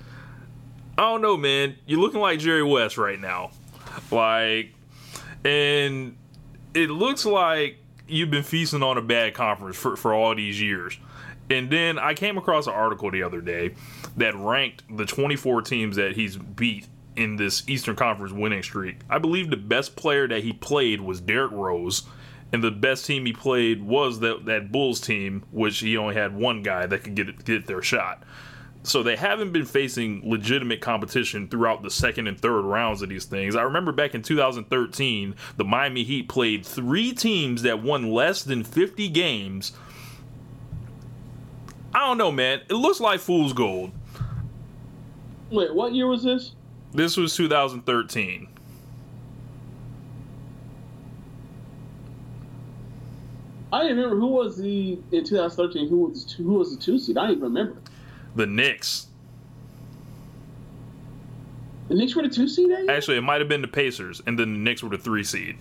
I don't know, man. You're looking like Jerry West right now. Like, and it looks like you've been feasting on a bad conference for, for all these years. And then I came across an article the other day that ranked the 24 teams that he's beat in this Eastern Conference winning streak. I believe the best player that he played was Derrick Rose, and the best team he played was that that Bulls team, which he only had one guy that could get get their shot. So they haven't been facing legitimate competition throughout the second and third rounds of these things. I remember back in 2013, the Miami Heat played three teams that won less than 50 games. I don't know, man. It looks like fool's gold. Wait, what year was this? This was 2013. I didn't remember who was the in 2013. Who was who was the two seed? I don't even remember. The Knicks. The Knicks were the two seed that year? Actually, it might have been the Pacers, and then the Knicks were the three seed.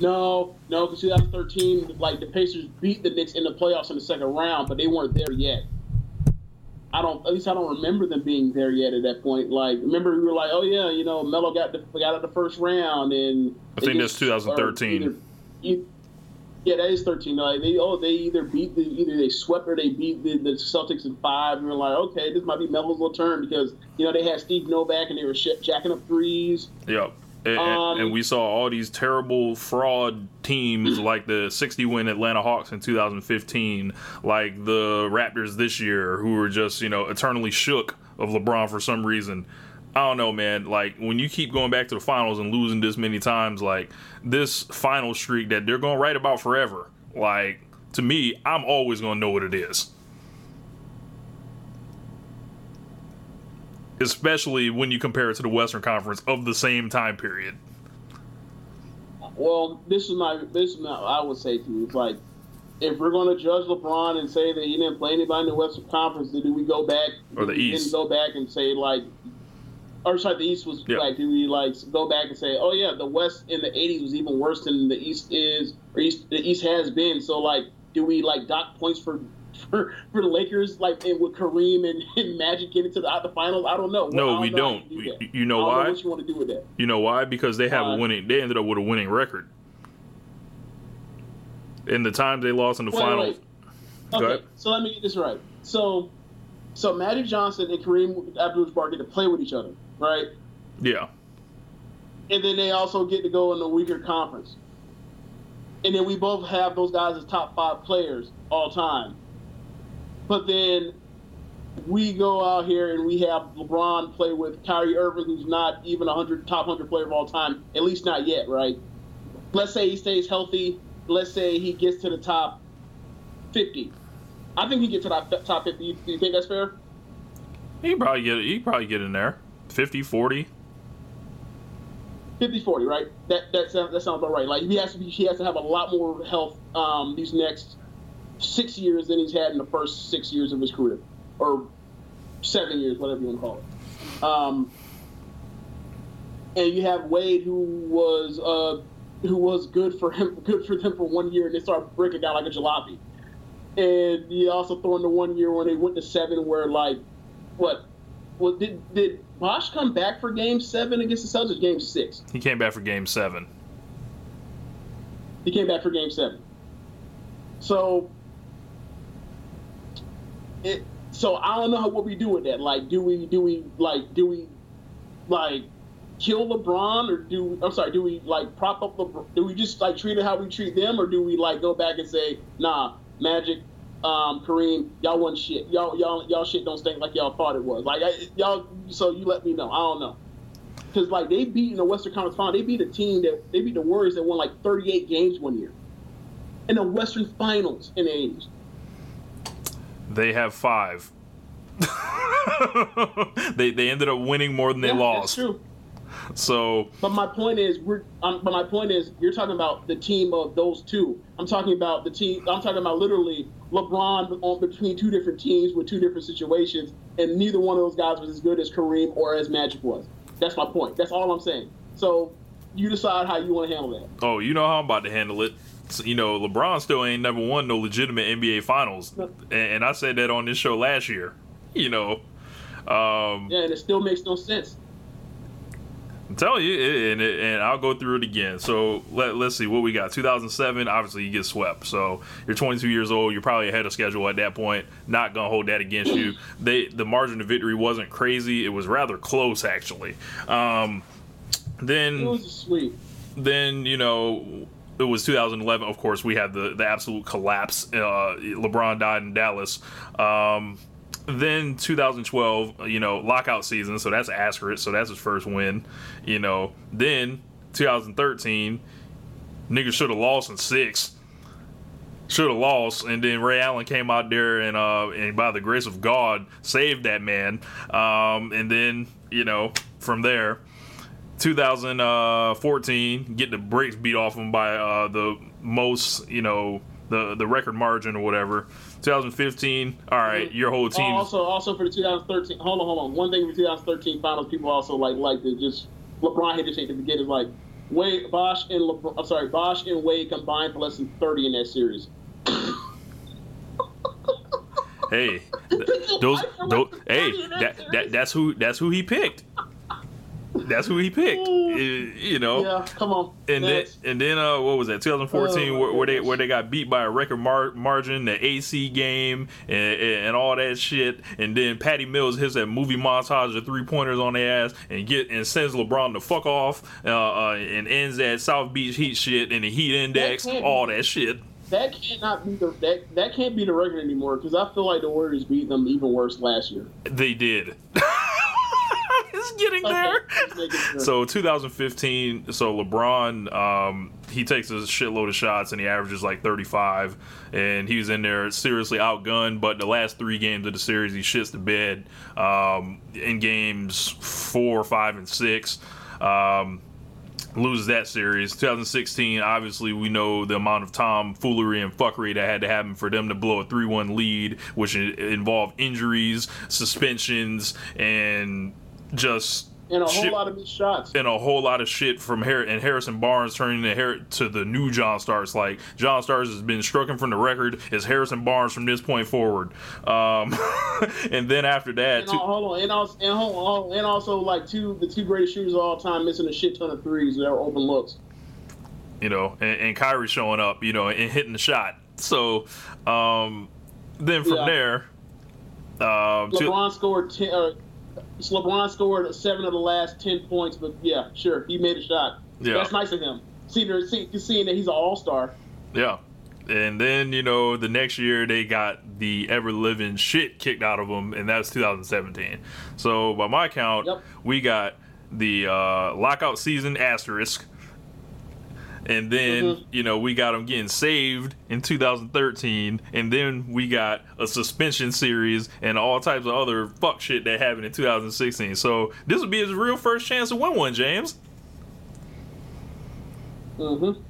No, no, because 2013, like the Pacers beat the Knicks in the playoffs in the second round, but they weren't there yet. I don't, at least I don't remember them being there yet at that point. Like, remember we were like, oh yeah, you know, Melo got the, got out the first round, and I think that's 2013. or either- e- yeah, that is 13. Like they, oh, they either beat the, either they swept or they beat the, the Celtics in five, and we're like, okay, this might be Melo's little turn because you know they had Steve Novak and they were sh- jacking up threes. Yep. And, and- Um, and we saw all these terrible fraud teams like the 60 win Atlanta Hawks in 2015, like the Raptors this year, who were just, you know, eternally shook of LeBron for some reason. I don't know, man. Like, when you keep going back to the finals and losing this many times, like, this final streak that they're going to write about forever, like, to me, I'm always going to know what it is. especially when you compare it to the Western Conference of the same time period. Well, this is my this is my I would say to you. It's like if we're going to judge LeBron and say that he didn't play anybody in the Western Conference, then do we go back or the East? Go back and say like, or sorry, the East was like, do we like go back and say, oh yeah, the West in the '80s was even worse than the East is, or East the East has been. So like, do we like dock points for for, for the Lakers, like and with Kareem and, and Magic getting to the, the finals? I don't know. No, don't we know don't. Do you, you know why? Know what you want to do with that? You know why? Because they have why? a winning. They ended up with a winning record. In the times they lost in the wait, finals. Wait. Okay, so let me get this right. So, so Magic Johnson and Kareem Abdul-Jabbar get to play with each other, right? Yeah. And then they also get to go in the weaker conference. And then we both have those guys as top five players all time. But then we go out here and we have LeBron play with Kyrie Irving, who's not even a hundred top hundred player of all time, at least not yet, right? Let's say he stays healthy. Let's say he gets to the top fifty. I think he gets to that top fifty. Do you think that's fair? He probably get he probably get in there. 50, 40. 50 40, right? That that sounds that sounds about right. Like he has to be, he has to have a lot more health um, these next six years than he's had in the first six years of his career, or seven years, whatever you want to call it. Um, and you have Wade, who was uh, who was good for him, good for them for one year, and they started breaking down like a jalopy. And you also throw in the one year when they went to seven, where like, what, what did did Bosh come back for Game Seven against the Celtics? Game Six. He came back for Game Seven. He came back for Game Seven. So it. So I don't know what we do with that. Like, do we do we like do we like kill LeBron or do I'm sorry, do we like prop up LeBron? Do we just like treat it how we treat them, or do we like go back and say, nah, Magic, um, Kareem, y'all want shit. Y'all y'all y'all shit don't stink like y'all thought it was. Like I, y'all, so you let me know. I don't know. Because like they beat in the Western Conference Final, they beat a team that they beat the Warriors that won like 38 games one year in the Western Finals in the 80s. They have five. they they ended up winning more than they yeah, lost. That's true. So, but my point is, we're. Um, but my point is, you're talking about the team of those two. I'm talking about the team. I'm talking about literally LeBron on between two different teams with two different situations, and neither one of those guys was as good as Kareem or as Magic was. That's my point. That's all I'm saying. So you decide how you want to handle that. Oh, you know how I'm about to handle it. You know, LeBron still ain't never won no legitimate NBA Finals, and I said that on this show last year. You know, um, yeah, and it still makes no sense. I'm telling you, and, and I'll go through it again. So let, let's see what we got. 2007, obviously you get swept. So you're 22 years old. You're probably ahead of schedule at that point. Not gonna hold that against you. They the margin of victory wasn't crazy. It was rather close actually. Um, then it was sweet. Then you know it was 2011. Of course, we had the the absolute collapse. Uh, LeBron died in Dallas. Um, then 2012, you know, lockout season, so that's asterisk, so that's his first win, you know. Then 2013, niggas should have lost in six. Should have lost, and then Ray Allen came out there and, uh, and by the grace of God, saved that man. Um, and then, you know, from there, 2014, get the brakes beat off him by uh, the most, you know, the the record margin or whatever. 2015, all right, mm-hmm. your whole oh, team. Also, also for the 2013. Hold on, hold on. One thing for 2013 finals, people also like like to just LeBron hit the shake to forget is like Wade, Bosh and LeBron. I'm sorry, Bosh and Wade combined for less than 30 in that series. hey, those, those hey, that, that that's who that's who he picked. That's who he picked. You know. Yeah, come on. And Next. then and then uh, what was that? 2014, oh, where, where, they where they got beat by a record mar- margin, the AC game, and, and all that shit. And then Patty Mills hits that movie montage of three pointers on their ass and get and sends LeBron the fuck off uh, uh, and ends that South Beach Heat shit and the Heat Index, that all that shit. That cannot be the that, that can't be the record anymore because I feel like the Warriors beat them even worse last year. They did. just getting there. so 2015. So LeBron, um, he takes a shitload of shots and he averages like 35, and he was in there seriously outgunned. But the last three games of the series, he shits the bed. Um, in games four, five, and six. Um, loses that series. 2016, obviously, we know the amount of tomfoolery and fuckery that had to happen for them to blow a 3 1 lead, which involved injuries, suspensions, and just and a whole shit, lot of missed shots. And a whole lot of shit from Har- and Harrison Barnes turning to, Har- to the new John Starks. Like John Starks has been stricken from the record as Harrison Barnes from this point forward. Um, and then after that, and, two- hold on, and also, and, hold on, and also like two the two greatest shooters of all time missing a shit ton of threes that were open looks. You know, and, and Kyrie showing up, you know, and hitting the shot. So um, then from yeah. there, um, LeBron scored ten. Uh, LeBron scored seven of the last ten points, but yeah, sure, he made a shot. Yeah. That's nice of him. Seeing, see, seeing that he's an all star. Yeah. And then, you know, the next year they got the ever living shit kicked out of them, and that's 2017. So, by my count, yep. we got the uh, lockout season asterisk, and then mm-hmm. you know we got him getting saved in 2013, and then we got a suspension series and all types of other fuck shit that happened in 2016. So this would be his real first chance to win one, James. Mm-hmm.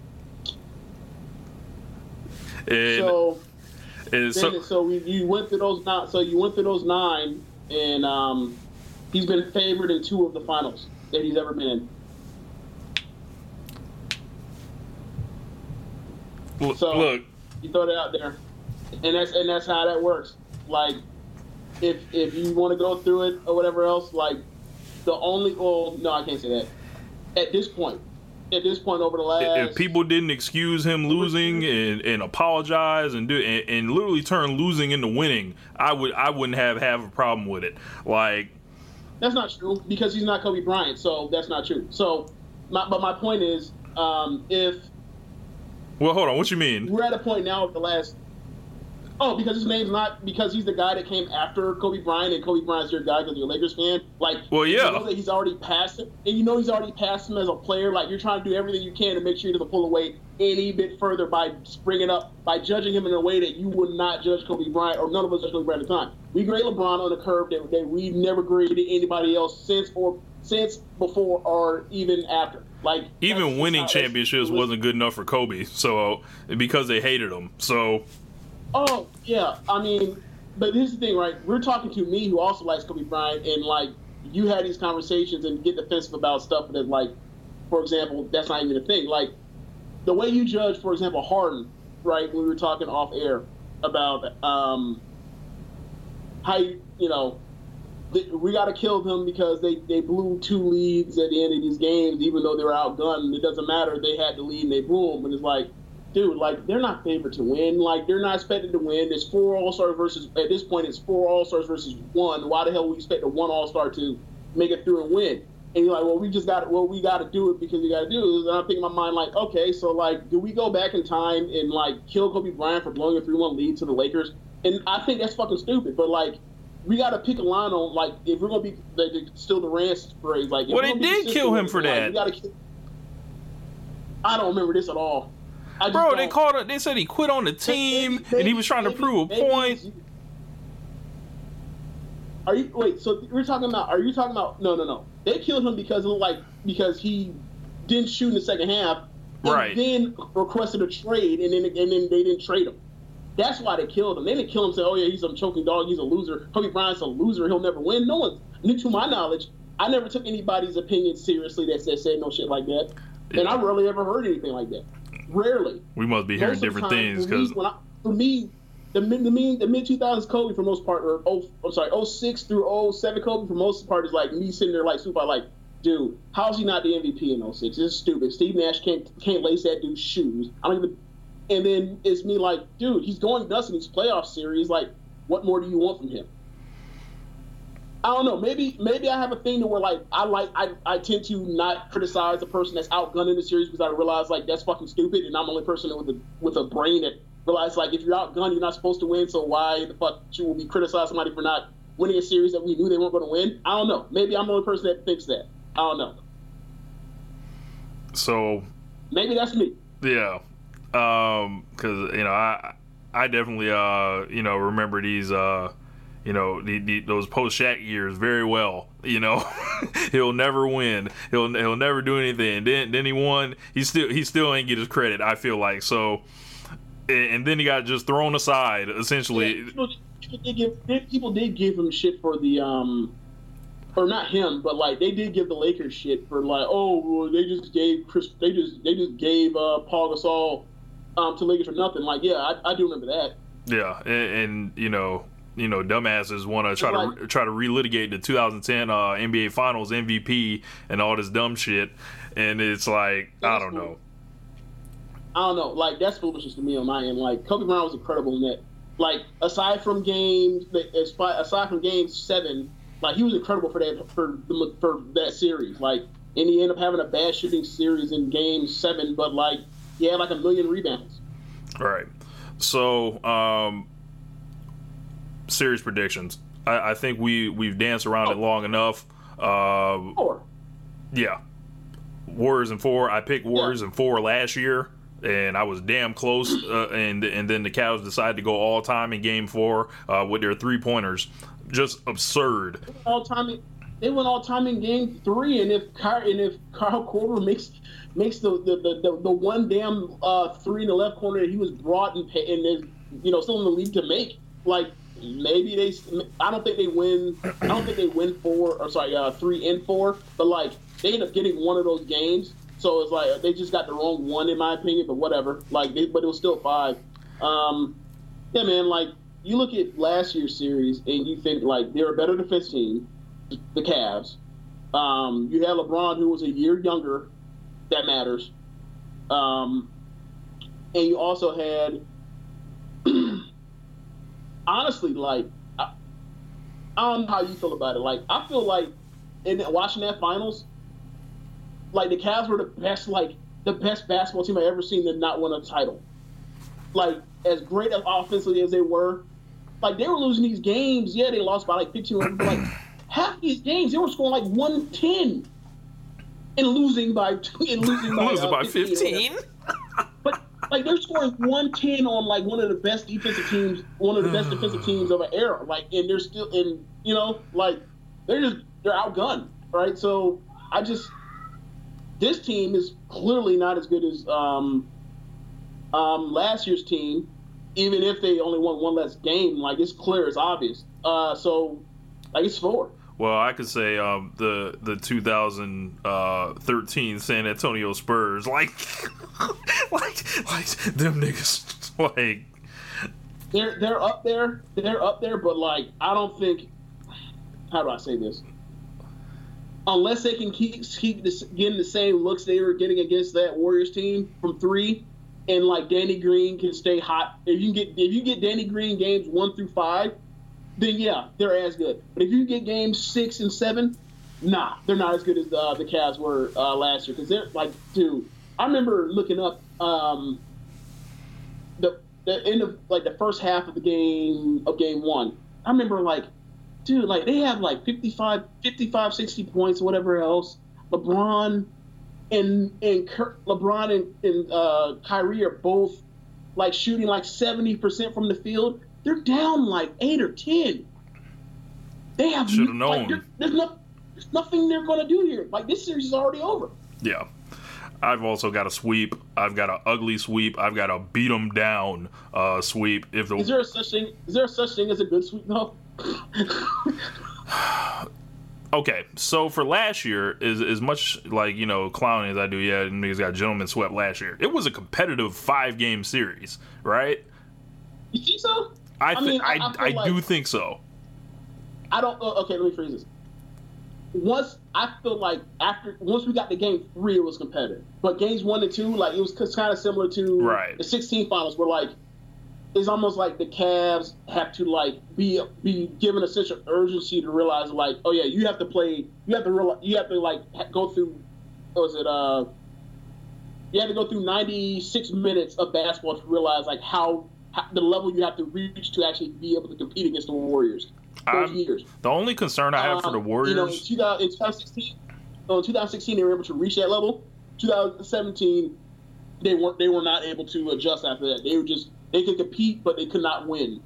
And, so, and so, so we, you went through those nine. So you went through those nine, and um, he's been favored in two of the finals that he's ever been in. So look, you throw that out there, and that's and that's how that works. Like, if if you want to go through it or whatever else, like the only well, no, I can't say that. At this point, at this point over the last, if people didn't excuse him losing and, and apologize and do and, and literally turn losing into winning, I would I wouldn't have have a problem with it. Like, that's not true because he's not Kobe Bryant, so that's not true. So, my, but my point is, um, if well, hold on. What you mean? We're at a point now of the last. Oh, because his name's not because he's the guy that came after Kobe Bryant, and Kobe Bryant's your guy because you're a Lakers fan. Like, well, yeah, you know that he's already passed him, and you know he's already passed him as a player. Like, you're trying to do everything you can to make sure he doesn't pull away any bit further by springing up by judging him in a way that you would not judge Kobe Bryant, or none of us judge Kobe Bryant at the time. We grade LeBron on a curve that, that we never graded anybody else since or since before or even after. Like even winning championships was, wasn't good enough for Kobe, so because they hated him. So Oh yeah, I mean, but here's the thing, right? We're talking to me who also likes Kobe Bryant, and like you had these conversations and get defensive about stuff that, like, for example, that's not even a thing. Like the way you judge, for example, Harden, right? When we were talking off air about um, how you, you know we got to kill them because they, they blew two leads at the end of these games, even though they were outgunned. It doesn't matter. They had the lead and they blew them. And it's like, dude, like they're not favored to win. Like they're not expected to win. There's four All Stars versus at this point it's four All Stars versus one. Why the hell would we expect a one All Star to make it through and win? And you're like, well, we just got well, we got to do it because we got to do it. And I'm thinking in my mind like, okay, so like, do we go back in time and like kill Kobe Bryant for blowing a three-one lead to the Lakers? And I think that's fucking stupid. But like we got to pick a line on like if we're gonna be like, still the Rance phrase. Like, well, they did kill him for that. Like, kill, I don't remember this at all. Bro, don't. they called it. They said he quit on the team maybe, and he was trying maybe, to prove a point. Are you wait? So we're talking about? Are you talking about? No, no, no. They killed him because of like because he didn't shoot in the second half, and right? Then requested a trade, and then and then they didn't trade him. That's why they killed him. They didn't kill him say, "Oh yeah, he's a choking dog. He's a loser. Kobe Bryant's a loser. He'll never win." No one, to my knowledge, I never took anybody's opinion seriously that said, said no shit like that, yeah. and I rarely ever heard anything like that. Rarely. We must be hearing different things because for me, the mid the mid the mid two thousands Kobe for most part, or oh I'm sorry, 06 through 07 Kobe for most part is like me sitting there like super like, dude, how's he not the MVP in 06? This is stupid. Steve Nash can't can't lace that dude's shoes. I don't even and then it's me like, dude, he's going nuts in these playoff series. Like, what more do you want from him? I don't know. Maybe maybe I have a thing to where like I like I, I tend to not criticize the person that's outgunning the series because I realize like that's fucking stupid and I'm the only person with a with a brain that realizes like if you're outgunned you're not supposed to win so why the fuck you will be criticizing somebody for not winning a series that we knew they weren't going to win. I don't know. Maybe I'm the only person that thinks that. I don't know. So maybe that's me. Yeah, um, you know I I definitely uh you know remember these uh you know the, the, those post Shaq years very well. You know, he'll never win. He'll he'll never do anything. Then then he won. He still he still ain't get his credit. I feel like so, and, and then he got just thrown aside essentially. Yeah, people, people, did give, people did give him shit for the um or not him, but like they did give the Lakers shit for like, oh, well, they just gave Chris, they just they just gave uh, Paul Gasol um, to Lakers for nothing. Like, yeah, I, I do remember that. Yeah, and, and you know, you know, dumbasses want to try like, to try to relitigate the 2010 uh, NBA Finals MVP and all this dumb shit, and it's like I don't know. I don't know. Like that's foolishness to me on my end. Like Kobe Bryant was incredible in that. Like aside from games, aside from Game Seven like he was incredible for that for the, for that series. Like, and he ended up having a bad shooting series in Game Seven, but like he had like a million rebounds. All right. So, um, series predictions. I, I think we we've danced around oh. it long enough. Uh, four. Yeah. Warriors and four. I picked Warriors yeah. in four last year, and I was damn close. Uh, and and then the Cavs decided to go all time in Game Four uh, with their three pointers just absurd. All time, they went all time in Game Three, and if Car- and if Kyle Korver makes makes the the, the, the, one damn uh, three in the left corner that he was brought and and is you know still in the league to make, like maybe they. I don't think they win. I don't think they win four or sorry, uh, three and four, but like they end up getting one of those games. So it's like they just got the wrong one in my opinion, but whatever. Like, they, but it was still five. Um, yeah, man. Like you look at last year's series and you think like they're a better defense team, the Cavs. Um, you had LeBron who was a year younger, that matters. Um, and you also had, honestly, like I, I, don't know how you feel about it. Like I feel like in watching that finals, like the Cavs were the best, like the best basketball team I ever seen that not win a title. Like as great as offensively as they were, like they were losing these games. Yeah, they lost by like 15. But like half these games, they were scoring like 110 and losing by and losing by, losing uh, by 15. but like they're scoring 110 on like one of the best defensive teams, one of the best defensive teams of an era. Like, and they're still in, you know, like they're just they're outgunned, right? So I just this team is clearly not as good as um, um, last year's team even if they only won one less game, like it's clear, it's obvious. Uh, so, like it's four. Well, I could say um, the the 2013 San Antonio Spurs, like, like, like them niggas, like. They're they're up there. They're up there, but like I don't think. How do I say this? Unless they can keep keep this, getting the same looks they were getting against that Warriors team from three, and like Danny Green can stay hot. If you get if you get Danny Green games one through five, then yeah, they're as good. But if you get games six and seven, nah, they're not as good as the uh, the Cavs were uh, last year because they're like, dude. I remember looking up um, the the end of like the first half of the game of game one. I remember like, dude, like they have like 55, 55, 60 points, whatever else. LeBron and and LeBron and, and uh, Kyrie are both like shooting like seventy percent from the field. They're down like eight or ten. They have should have known. Like, there's, no, there's nothing they're going to do here. Like this series is already over. Yeah. I've also got a sweep. I've got an ugly sweep. I've got a beat them down uh, sweep. If the is there a such thing? Is there a such thing as a good sweep though? Okay, so for last year, is as much like you know clowning as I do, yeah, niggas got gentlemen swept last year. It was a competitive five game series, right? You think so? I th- I, mean, I, I, I like, do think so. I don't. Uh, okay, let me phrase this. Once I feel like after once we got to game three, it was competitive. But games one and two, like it was kind of similar to right. the 16 finals, where like it's almost like the Cavs have to like be be given a sense of urgency to realize like, oh yeah, you have to play, you have to realize, you have to like go through, was it uh, you have to go through 96 minutes of basketball to realize like how the level you have to reach to actually be able to compete against the Warriors. those I'm- years. The only concern I have for the Um, Warriors, You know, in, 2000, in 2016, no, in 2016 they were able to reach that level. 2017, they weren't. They were not able to adjust after that. They were just they could compete, but they could not win.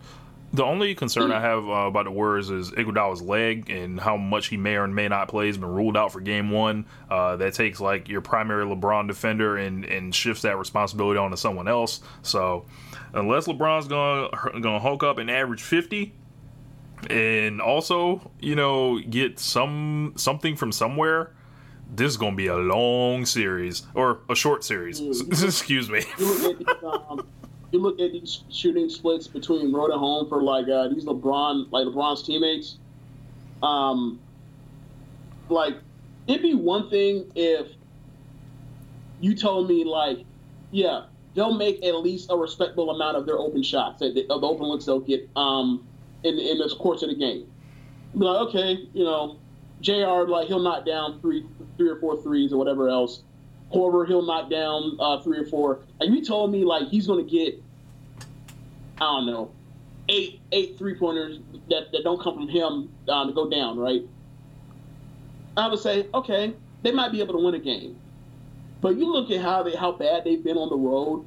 the only concern I have uh, about the Warriors is Iguodala's leg and how much he may or may not play. He's been ruled out for Game One. Uh, that takes like your primary LeBron defender and and shifts that responsibility onto someone else. So unless LeBron's gonna gonna hulk up and average fifty. And also, you know, get some something from somewhere. This is gonna be a long series or a short series. Excuse me. You look at these, um, you look at these shooting splits between road and home for like uh, these LeBron, like LeBron's teammates. Um, like it'd be one thing if you told me like, yeah, they'll make at least a respectable amount of their open shots, of the open looks they'll get um, in in the course of the game. Be like, okay, you know, Jr. like he'll knock down three, three or four threes or whatever else. Korver, he'll knock down uh, three or four. And you told me like he's going to get, I don't know, eight eight three pointers that, that don't come from him uh, to go down, right? I would say, okay, they might be able to win a game. But you look at how they how bad they've been on the road.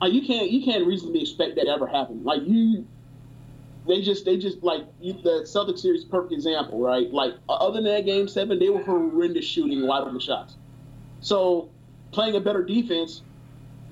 Like you can't you can't reasonably expect that to ever happen. Like you, they just they just like you, the Celtics series, perfect example, right? Like other than that game seven, they were horrendous shooting wide open shots. So playing a better defense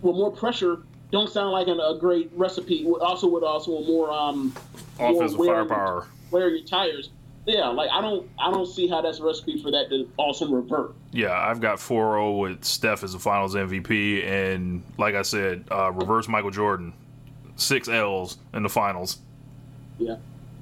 with more pressure don't sound like an, a great recipe. Also with also a more um more Offensive firepower. wear your tires. Yeah, like I don't I don't see how that's a recipe for that to also revert. Yeah, I've got 4-0 with Steph as the Finals MVP, and like I said, uh, reverse Michael Jordan, six L's in the Finals. Yeah.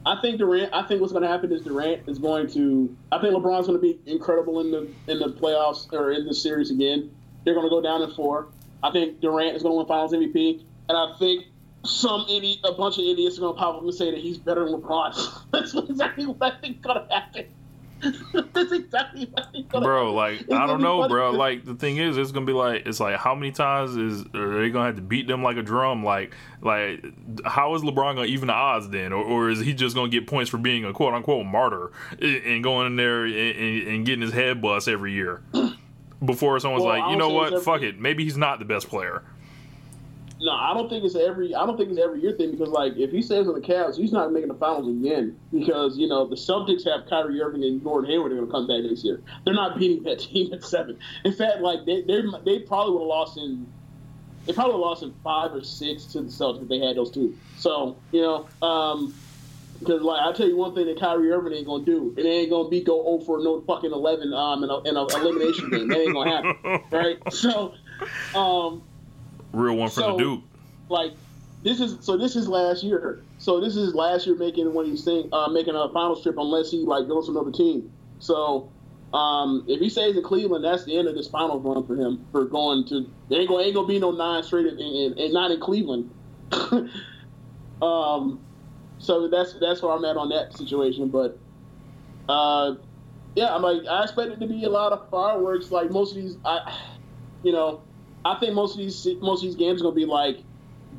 I think Durant. I think what's going to happen is Durant is going to. I think LeBron's going to be incredible in the in the playoffs or in the series again. They're going to go down in four. I think Durant is going to win Finals MVP, and I think some idiot, a bunch of idiots are going to pop up and say that he's better than LeBron. That's exactly what I think to happen. That's exactly what I think. gonna Bro, like It's I don't know, funny bro. Like the thing is, it's gonna be like it's like how many times is are they gonna have to beat them like a drum? Like like how is LeBron gonna even the odds then, or, or is he just gonna get points for being a quote unquote martyr and and going in there and, and, and getting his head bust every year? Before someone's Well, like, you know what, fuck it, maybe he's not the best player. No, I don't think it's every. I don't think it's every year thing because like if he stays on the Cavs, he's not making the finals again because you know the Celtics have Kyrie Irving and Gordon Hayward are going to come back next year. They're not beating that team at seven. In fact, like they they they probably would have lost in. They probably lost in five or six to the Celtics if they had those two. So you know, um, because like I tell you one thing that Kyrie Irving ain't gonna do, it ain't gonna be go over for no fucking eleven um in a, in a elimination game. That ain't gonna happen, right? So, um, Real one for So- the Duke. like this is so this is last year. So this is last year making when he's saying uh, making a final trip unless he like goes to another team. So um, if he stays in Cleveland, that's the end of this final run for him for going to. There ain't gonna ain't gonna be no nine straight in, in, and not in Cleveland. um, so that's that's where I'm at on that situation. But uh, yeah, I'm like I expect it to be a lot of fireworks. Like most of these, I you know, I think most of these most of these games are gonna be like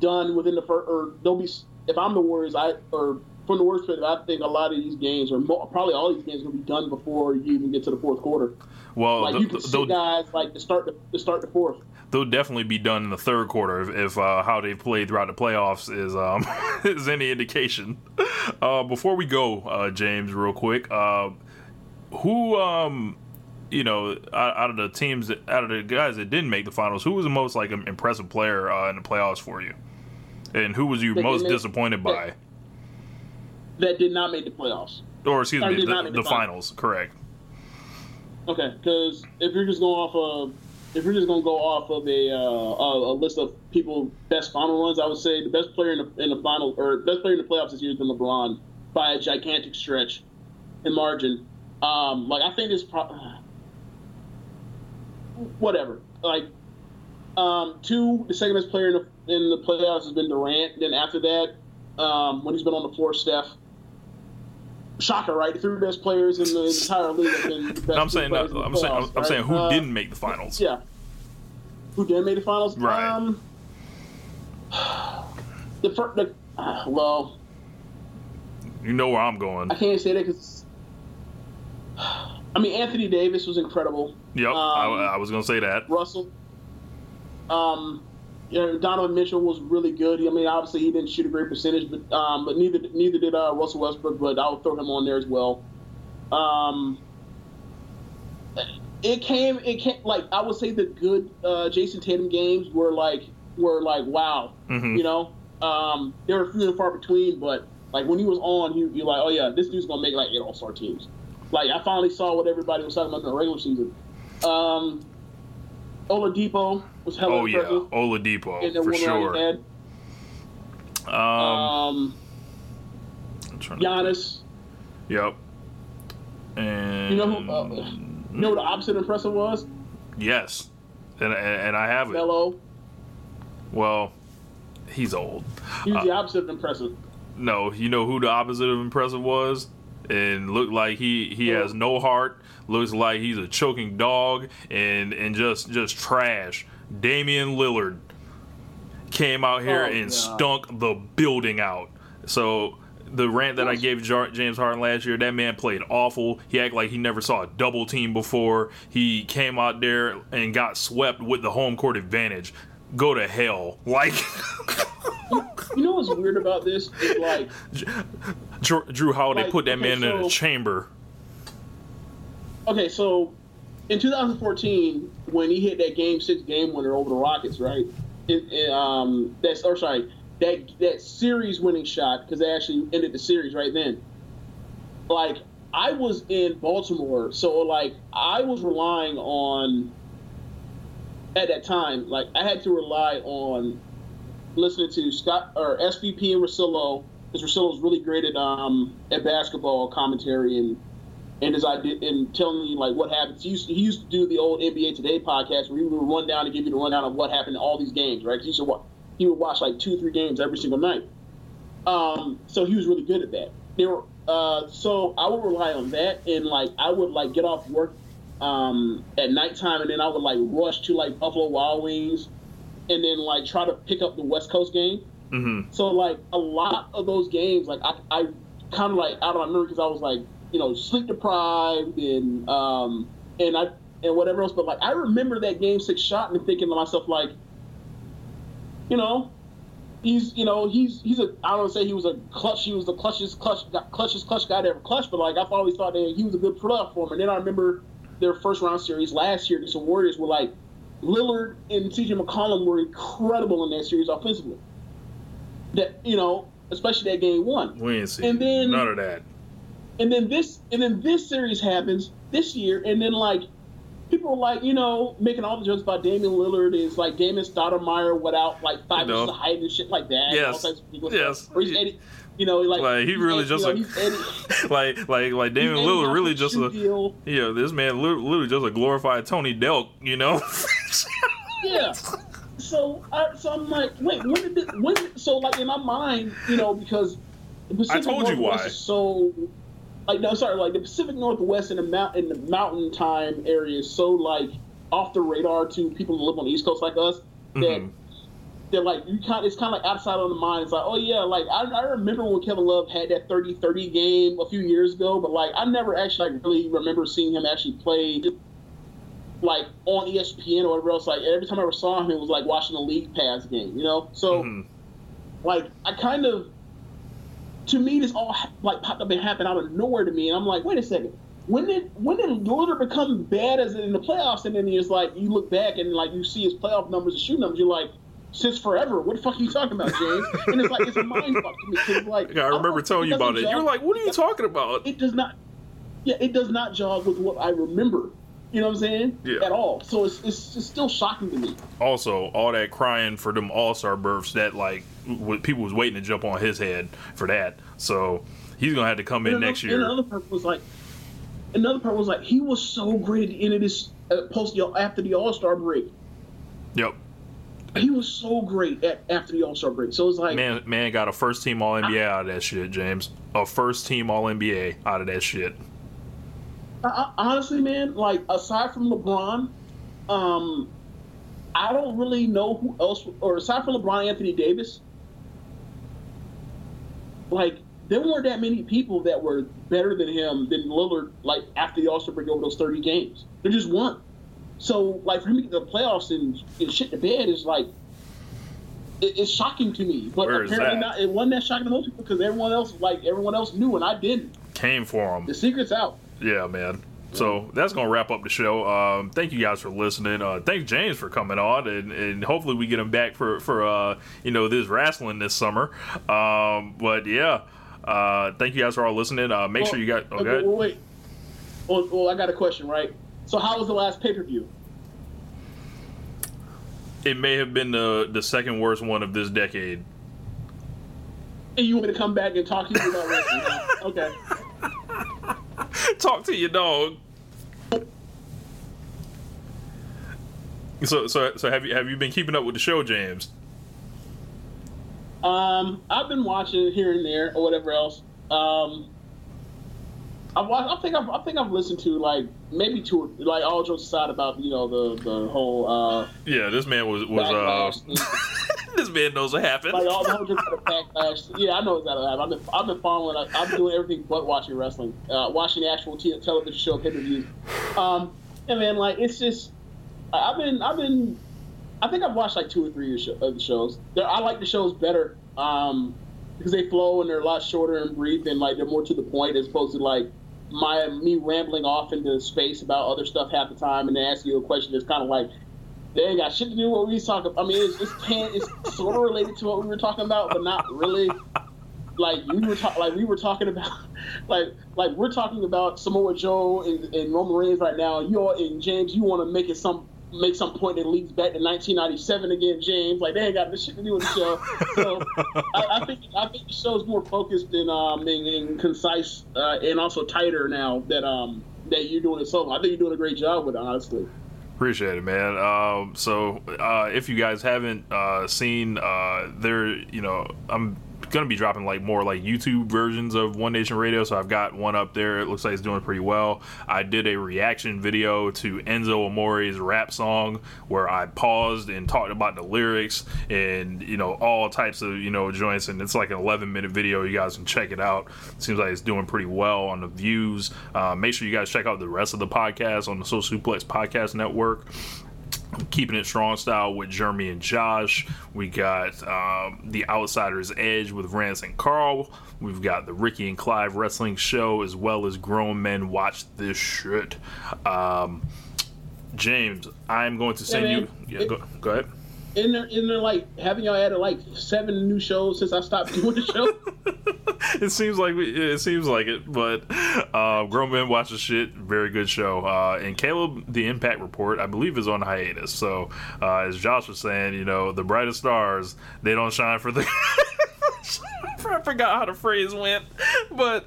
done within the first, or they'll be. If I'm the Warriors, I or from the Warriors perspective, I think a lot of these games, or mo- probably all these games, will be done before you even get to the fourth quarter. Well, Like th- you can see guys like to start the to start the fourth. they'll definitely be done in the third quarter if, if uh, how they've played throughout the playoffs is um, is any indication. Uh, before we go, uh, James, real quick, uh, who um, you know out, out of the teams that, out of the guys that didn't make the finals, who was the most like impressive player uh, in the playoffs for you, and who was you That most make- disappointed by, That did not make the playoffs. or excuse me, the, the the finals? Correct. Okay, because if you're just going off of if you're just gonna go off of a, uh, a list of people best final runs, I would say the best player in the in the final or best player in the playoffs this year has been LeBron by a gigantic stretch in margin. Um, like I think this pro- whatever. Like um, two, the second best player in the in the playoffs has been Durant. Then after that, um, when he's been on the floor, Steph. Shocker, right? The three best players in the entire league have been the best I'm saying, the I'm saying, I'm, playoffs, I'm saying, who Uh, didn't make the finals? yeah. Who didn't make the finals? Right. Um, the first, the, uh, well, You know where I'm going. I can't say that because. I mean, Anthony Davis was incredible. Yep, um, I, I, was gonna say that. Russell. Um, you know, Donovan Mitchell was really good. I mean, obviously he didn't shoot a great percentage, but um, but neither neither did uh, Russell Westbrook. But I would throw him on there as well. Um, it came, it came like I would say the good uh, Jayson Tatum games were like were like wow, mm-hmm. you know. Um, they were few and far between, but like when he was on, you you're like, oh yeah, this dude's gonna make like eight All Star teams. Like I finally saw what everybody was talking about in the regular season. Um, Oladipo was hella oh, impressive. Oh yeah, Oladipo for sure. Um, um Giannis. Yep. And you know who? Uh, you know what the opposite impressive was? Yes, and and I have it. Melo. Well, he's old. He's uh, the opposite of impressive. No, you know who the opposite of impressive was? And looked like he he has no heart. Looks like he's a choking dog and and just just trash. Damian Lillard came out here oh, and God. stunk the building out. So the rant that I gave James Harden last year, that man played awful. He acted like he never saw a double team before. He came out there and got swept with the home court advantage. Go to hell. Like. you know what's weird about this? Is like. Jrue Holiday like, put that okay, man so, in a chamber. Okay, so in 2014, when he hit that game six game winner over the Rockets, right? It, it, um, that's or sorry, that that series winning shot because they actually ended the series right then. Like I was in Baltimore, so like I was relying on at that time, like I had to rely on listening to Scott or SVP and Russillo because Russillo was really great at um at basketball commentary and and as I did and telling me like what happened. He used, to, he used to do the old NBA Today podcast where he would run down and give you the rundown of what happened in all these games, right? He used to he would watch like two, three games every single night. Um, so he was really good at that. They were, uh, so I would rely on that, and like I would like get off work um, at nighttime, and then I would like rush to like Buffalo Wild Wings, and then like try to pick up the West Coast game. Mm-hmm. So like a lot of those games, like I, I kind of like out of my memory because I was like you know sleep deprived and um, and I and whatever else. But like I remember that game six shot and thinking to myself like you know, he's you know he's he's a I don't say he was a clutch he was the clutchest clutch clutchest clutch guy to ever clutch, but like I've always thought that he was a good him. And then I remember their first round series last year against the Warriors were like Lillard and CJ McCollum were incredible in that series offensively. That you know, especially that game one. We ain't seen and then none of that. And then this and then this series happens this year, and then like people are like, you know, making all the jokes about Damian Lillard is like Damon Stoudemire without like five you know. inches of height and shit like that. Yes. yes. Or he's Eddie, you know, like, like he really just you know, a, like like like Damian Lillard really just a deal. yeah. This man literally just a glorified Tony Delk, you know. yeah. So, I, so I'm like, wait, when did this, when? Did, so, like in my mind, you know, because I told you why. so like no sorry like the Pacific Northwest and the mount in the mountain time area is so like off the radar to people who live on the East Coast like us that mm-hmm. they're like you kind it's kind of like outside of the mind. It's like oh yeah, like I, I remember when Kevin Love had that 30-30 game a few years ago, but like I never actually like really remember seeing him actually play like on ESPN or whatever else. Like every time I ever saw him, it was like watching a league pass game, you know. So mm-hmm. like I kind of to me, this all like popped up and happened out of nowhere to me, and I'm like, wait a second. When did when did Lillard become bad as in the playoffs? And then it's like you look back and like you see his playoff numbers and shoot numbers, you're like, since forever. What the fuck are you talking about, James? and it's like it's a mind fuck to me because like I remember I telling you about it. Jog, You're like, what are you talking about? It does not. Yeah, it does not jog with what I remember. You know what I'm saying? Yeah. At all. So it's, it's, it's still shocking to me. Also, all that crying for them All Star berths that like people was waiting to jump on his head for that. So he's gonna have to come in another, next year. And another part was like, another part was like he was so great at the end of this uh, post after the All Star break. Yep. He was so great at after the All Star break. So it's like man, man got a first team All NBA out of that shit, James. A first team All NBA out of that shit. I, honestly, man, like aside from LeBron, um, I don't really know who else, or aside from LeBron, Anthony Davis, like there weren't that many people that were better than him than Lillard. Like after the All Star break over those thirty games, there just weren't. So like for him to get the playoffs and, and shit to bed is like it, it's shocking to me. But Where is apparently that? not. It wasn't that shocking to most people because everyone else like everyone else knew and I didn't. Came for him. The secret's out. Yeah, man. So that's gonna wrap up the show. Um, thank you guys for listening. Uh, thanks James for coming on, and, and hopefully we get him back for for uh, you know this wrestling this summer. Um, but yeah, uh, thank you guys for all listening. Uh, make sure you got. Okay, Okay. well, wait. Well, well, I got a question, right? So how was the last pay per view? It may have been the the second worst one of this decade. And you want me to come back and talk to you about wrestling? okay. Talk to your dog. So so so have you have you been keeping up with the show, James? Um, I've been watching it here and there or whatever else. Um, I've watched, I think I've, I think I've listened to like maybe two like all jokes aside about you know the the whole uh Yeah, this man was was uh this man knows what happened. like all the whole jokes about the backlash. Yeah, I know it's that I've been I've been following. I- I've been doing everything but watching wrestling, uh, watching the actual t- television show pay per views. Um, and man, like it's just I've been I've been I think I've watched like two or three of the of the shows. They're, I like the shows better um, because they flow and they're a lot shorter and brief and like they're more to the point as opposed to like my me rambling off into space about other stuff half the time and then asking you a question that's kind of like they ain't got shit to do with what we talking. About. I mean, it's tan- it's sort of related to what we were talking about, but not really. Like we were talking, like we were talking about, like like we're talking about Samoa Joe and, and Roman Reigns right now. You all and James, you want to make it some make some point that leads back to 1997 again, James. Like they ain't got this shit to do with the show. So I, I think I think the show's more focused and um and, and concise uh, and also tighter now that um that you're doing it solo. I think you're doing a great job with it, honestly. Appreciate it, man. Um, so uh, if you guys haven't uh, seen, uh, there, you know, I'm gonna be dropping like more like YouTube versions of One Nation Radio. So I've got one up there. It looks like it's doing pretty well. I did a reaction video to Enzo Amore's rap song where I paused and talked about the lyrics and you know all types of you know joints. And it's like an 11 minute video. You guys can check it out. Seems like it's doing pretty well on the views. Uh, make sure you guys check out the rest of the podcast on the Social Suplex Podcast Network keeping it strong style with Jeremy and Josh. We got um, the Outsiders Edge with Rance and Carl. We've got the Ricky and Clive Wrestling Show as well as Grown Men Watch This Shit. Um, James, I'm going to send Yeah, you. Yeah, go, go ahead. In there, in there, like having y'all added like seven new shows since I stopped doing the show. it seems like we, it seems like it, but uh, Grown Men Watch the Shit, very good show. Uh, and Caleb, the Impact Report, I believe, is on hiatus. So uh, as Josh was saying, you know, the brightest stars they don't shine for the. I forgot how the phrase went, but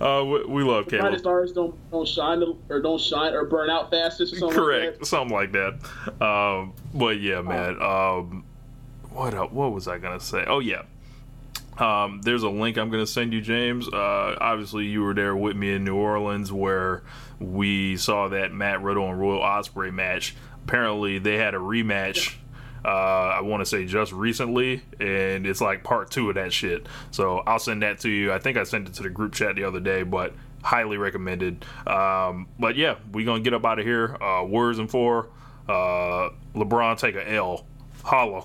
uh, we, we love Bright Caleb. stars don't don't shine or don't shine or burn out fastest or something. Correct, Like something like that. Um, but yeah, man. Um, what el- what was I gonna say? Oh yeah. Um, there's a link I'm gonna send you, James. Uh, obviously, you were there with me in New Orleans where we saw that Matt Riddle and Royal Ospreay match. Apparently, they had a rematch. Uh, I want to say just recently, and it's like part two of that shit. So I'll send that to you. I think I sent it to the group chat the other day, but highly recommended. Um, but yeah, we gonna get up out of here. Uh, words and four. Uh, LeBron take a L. Holla.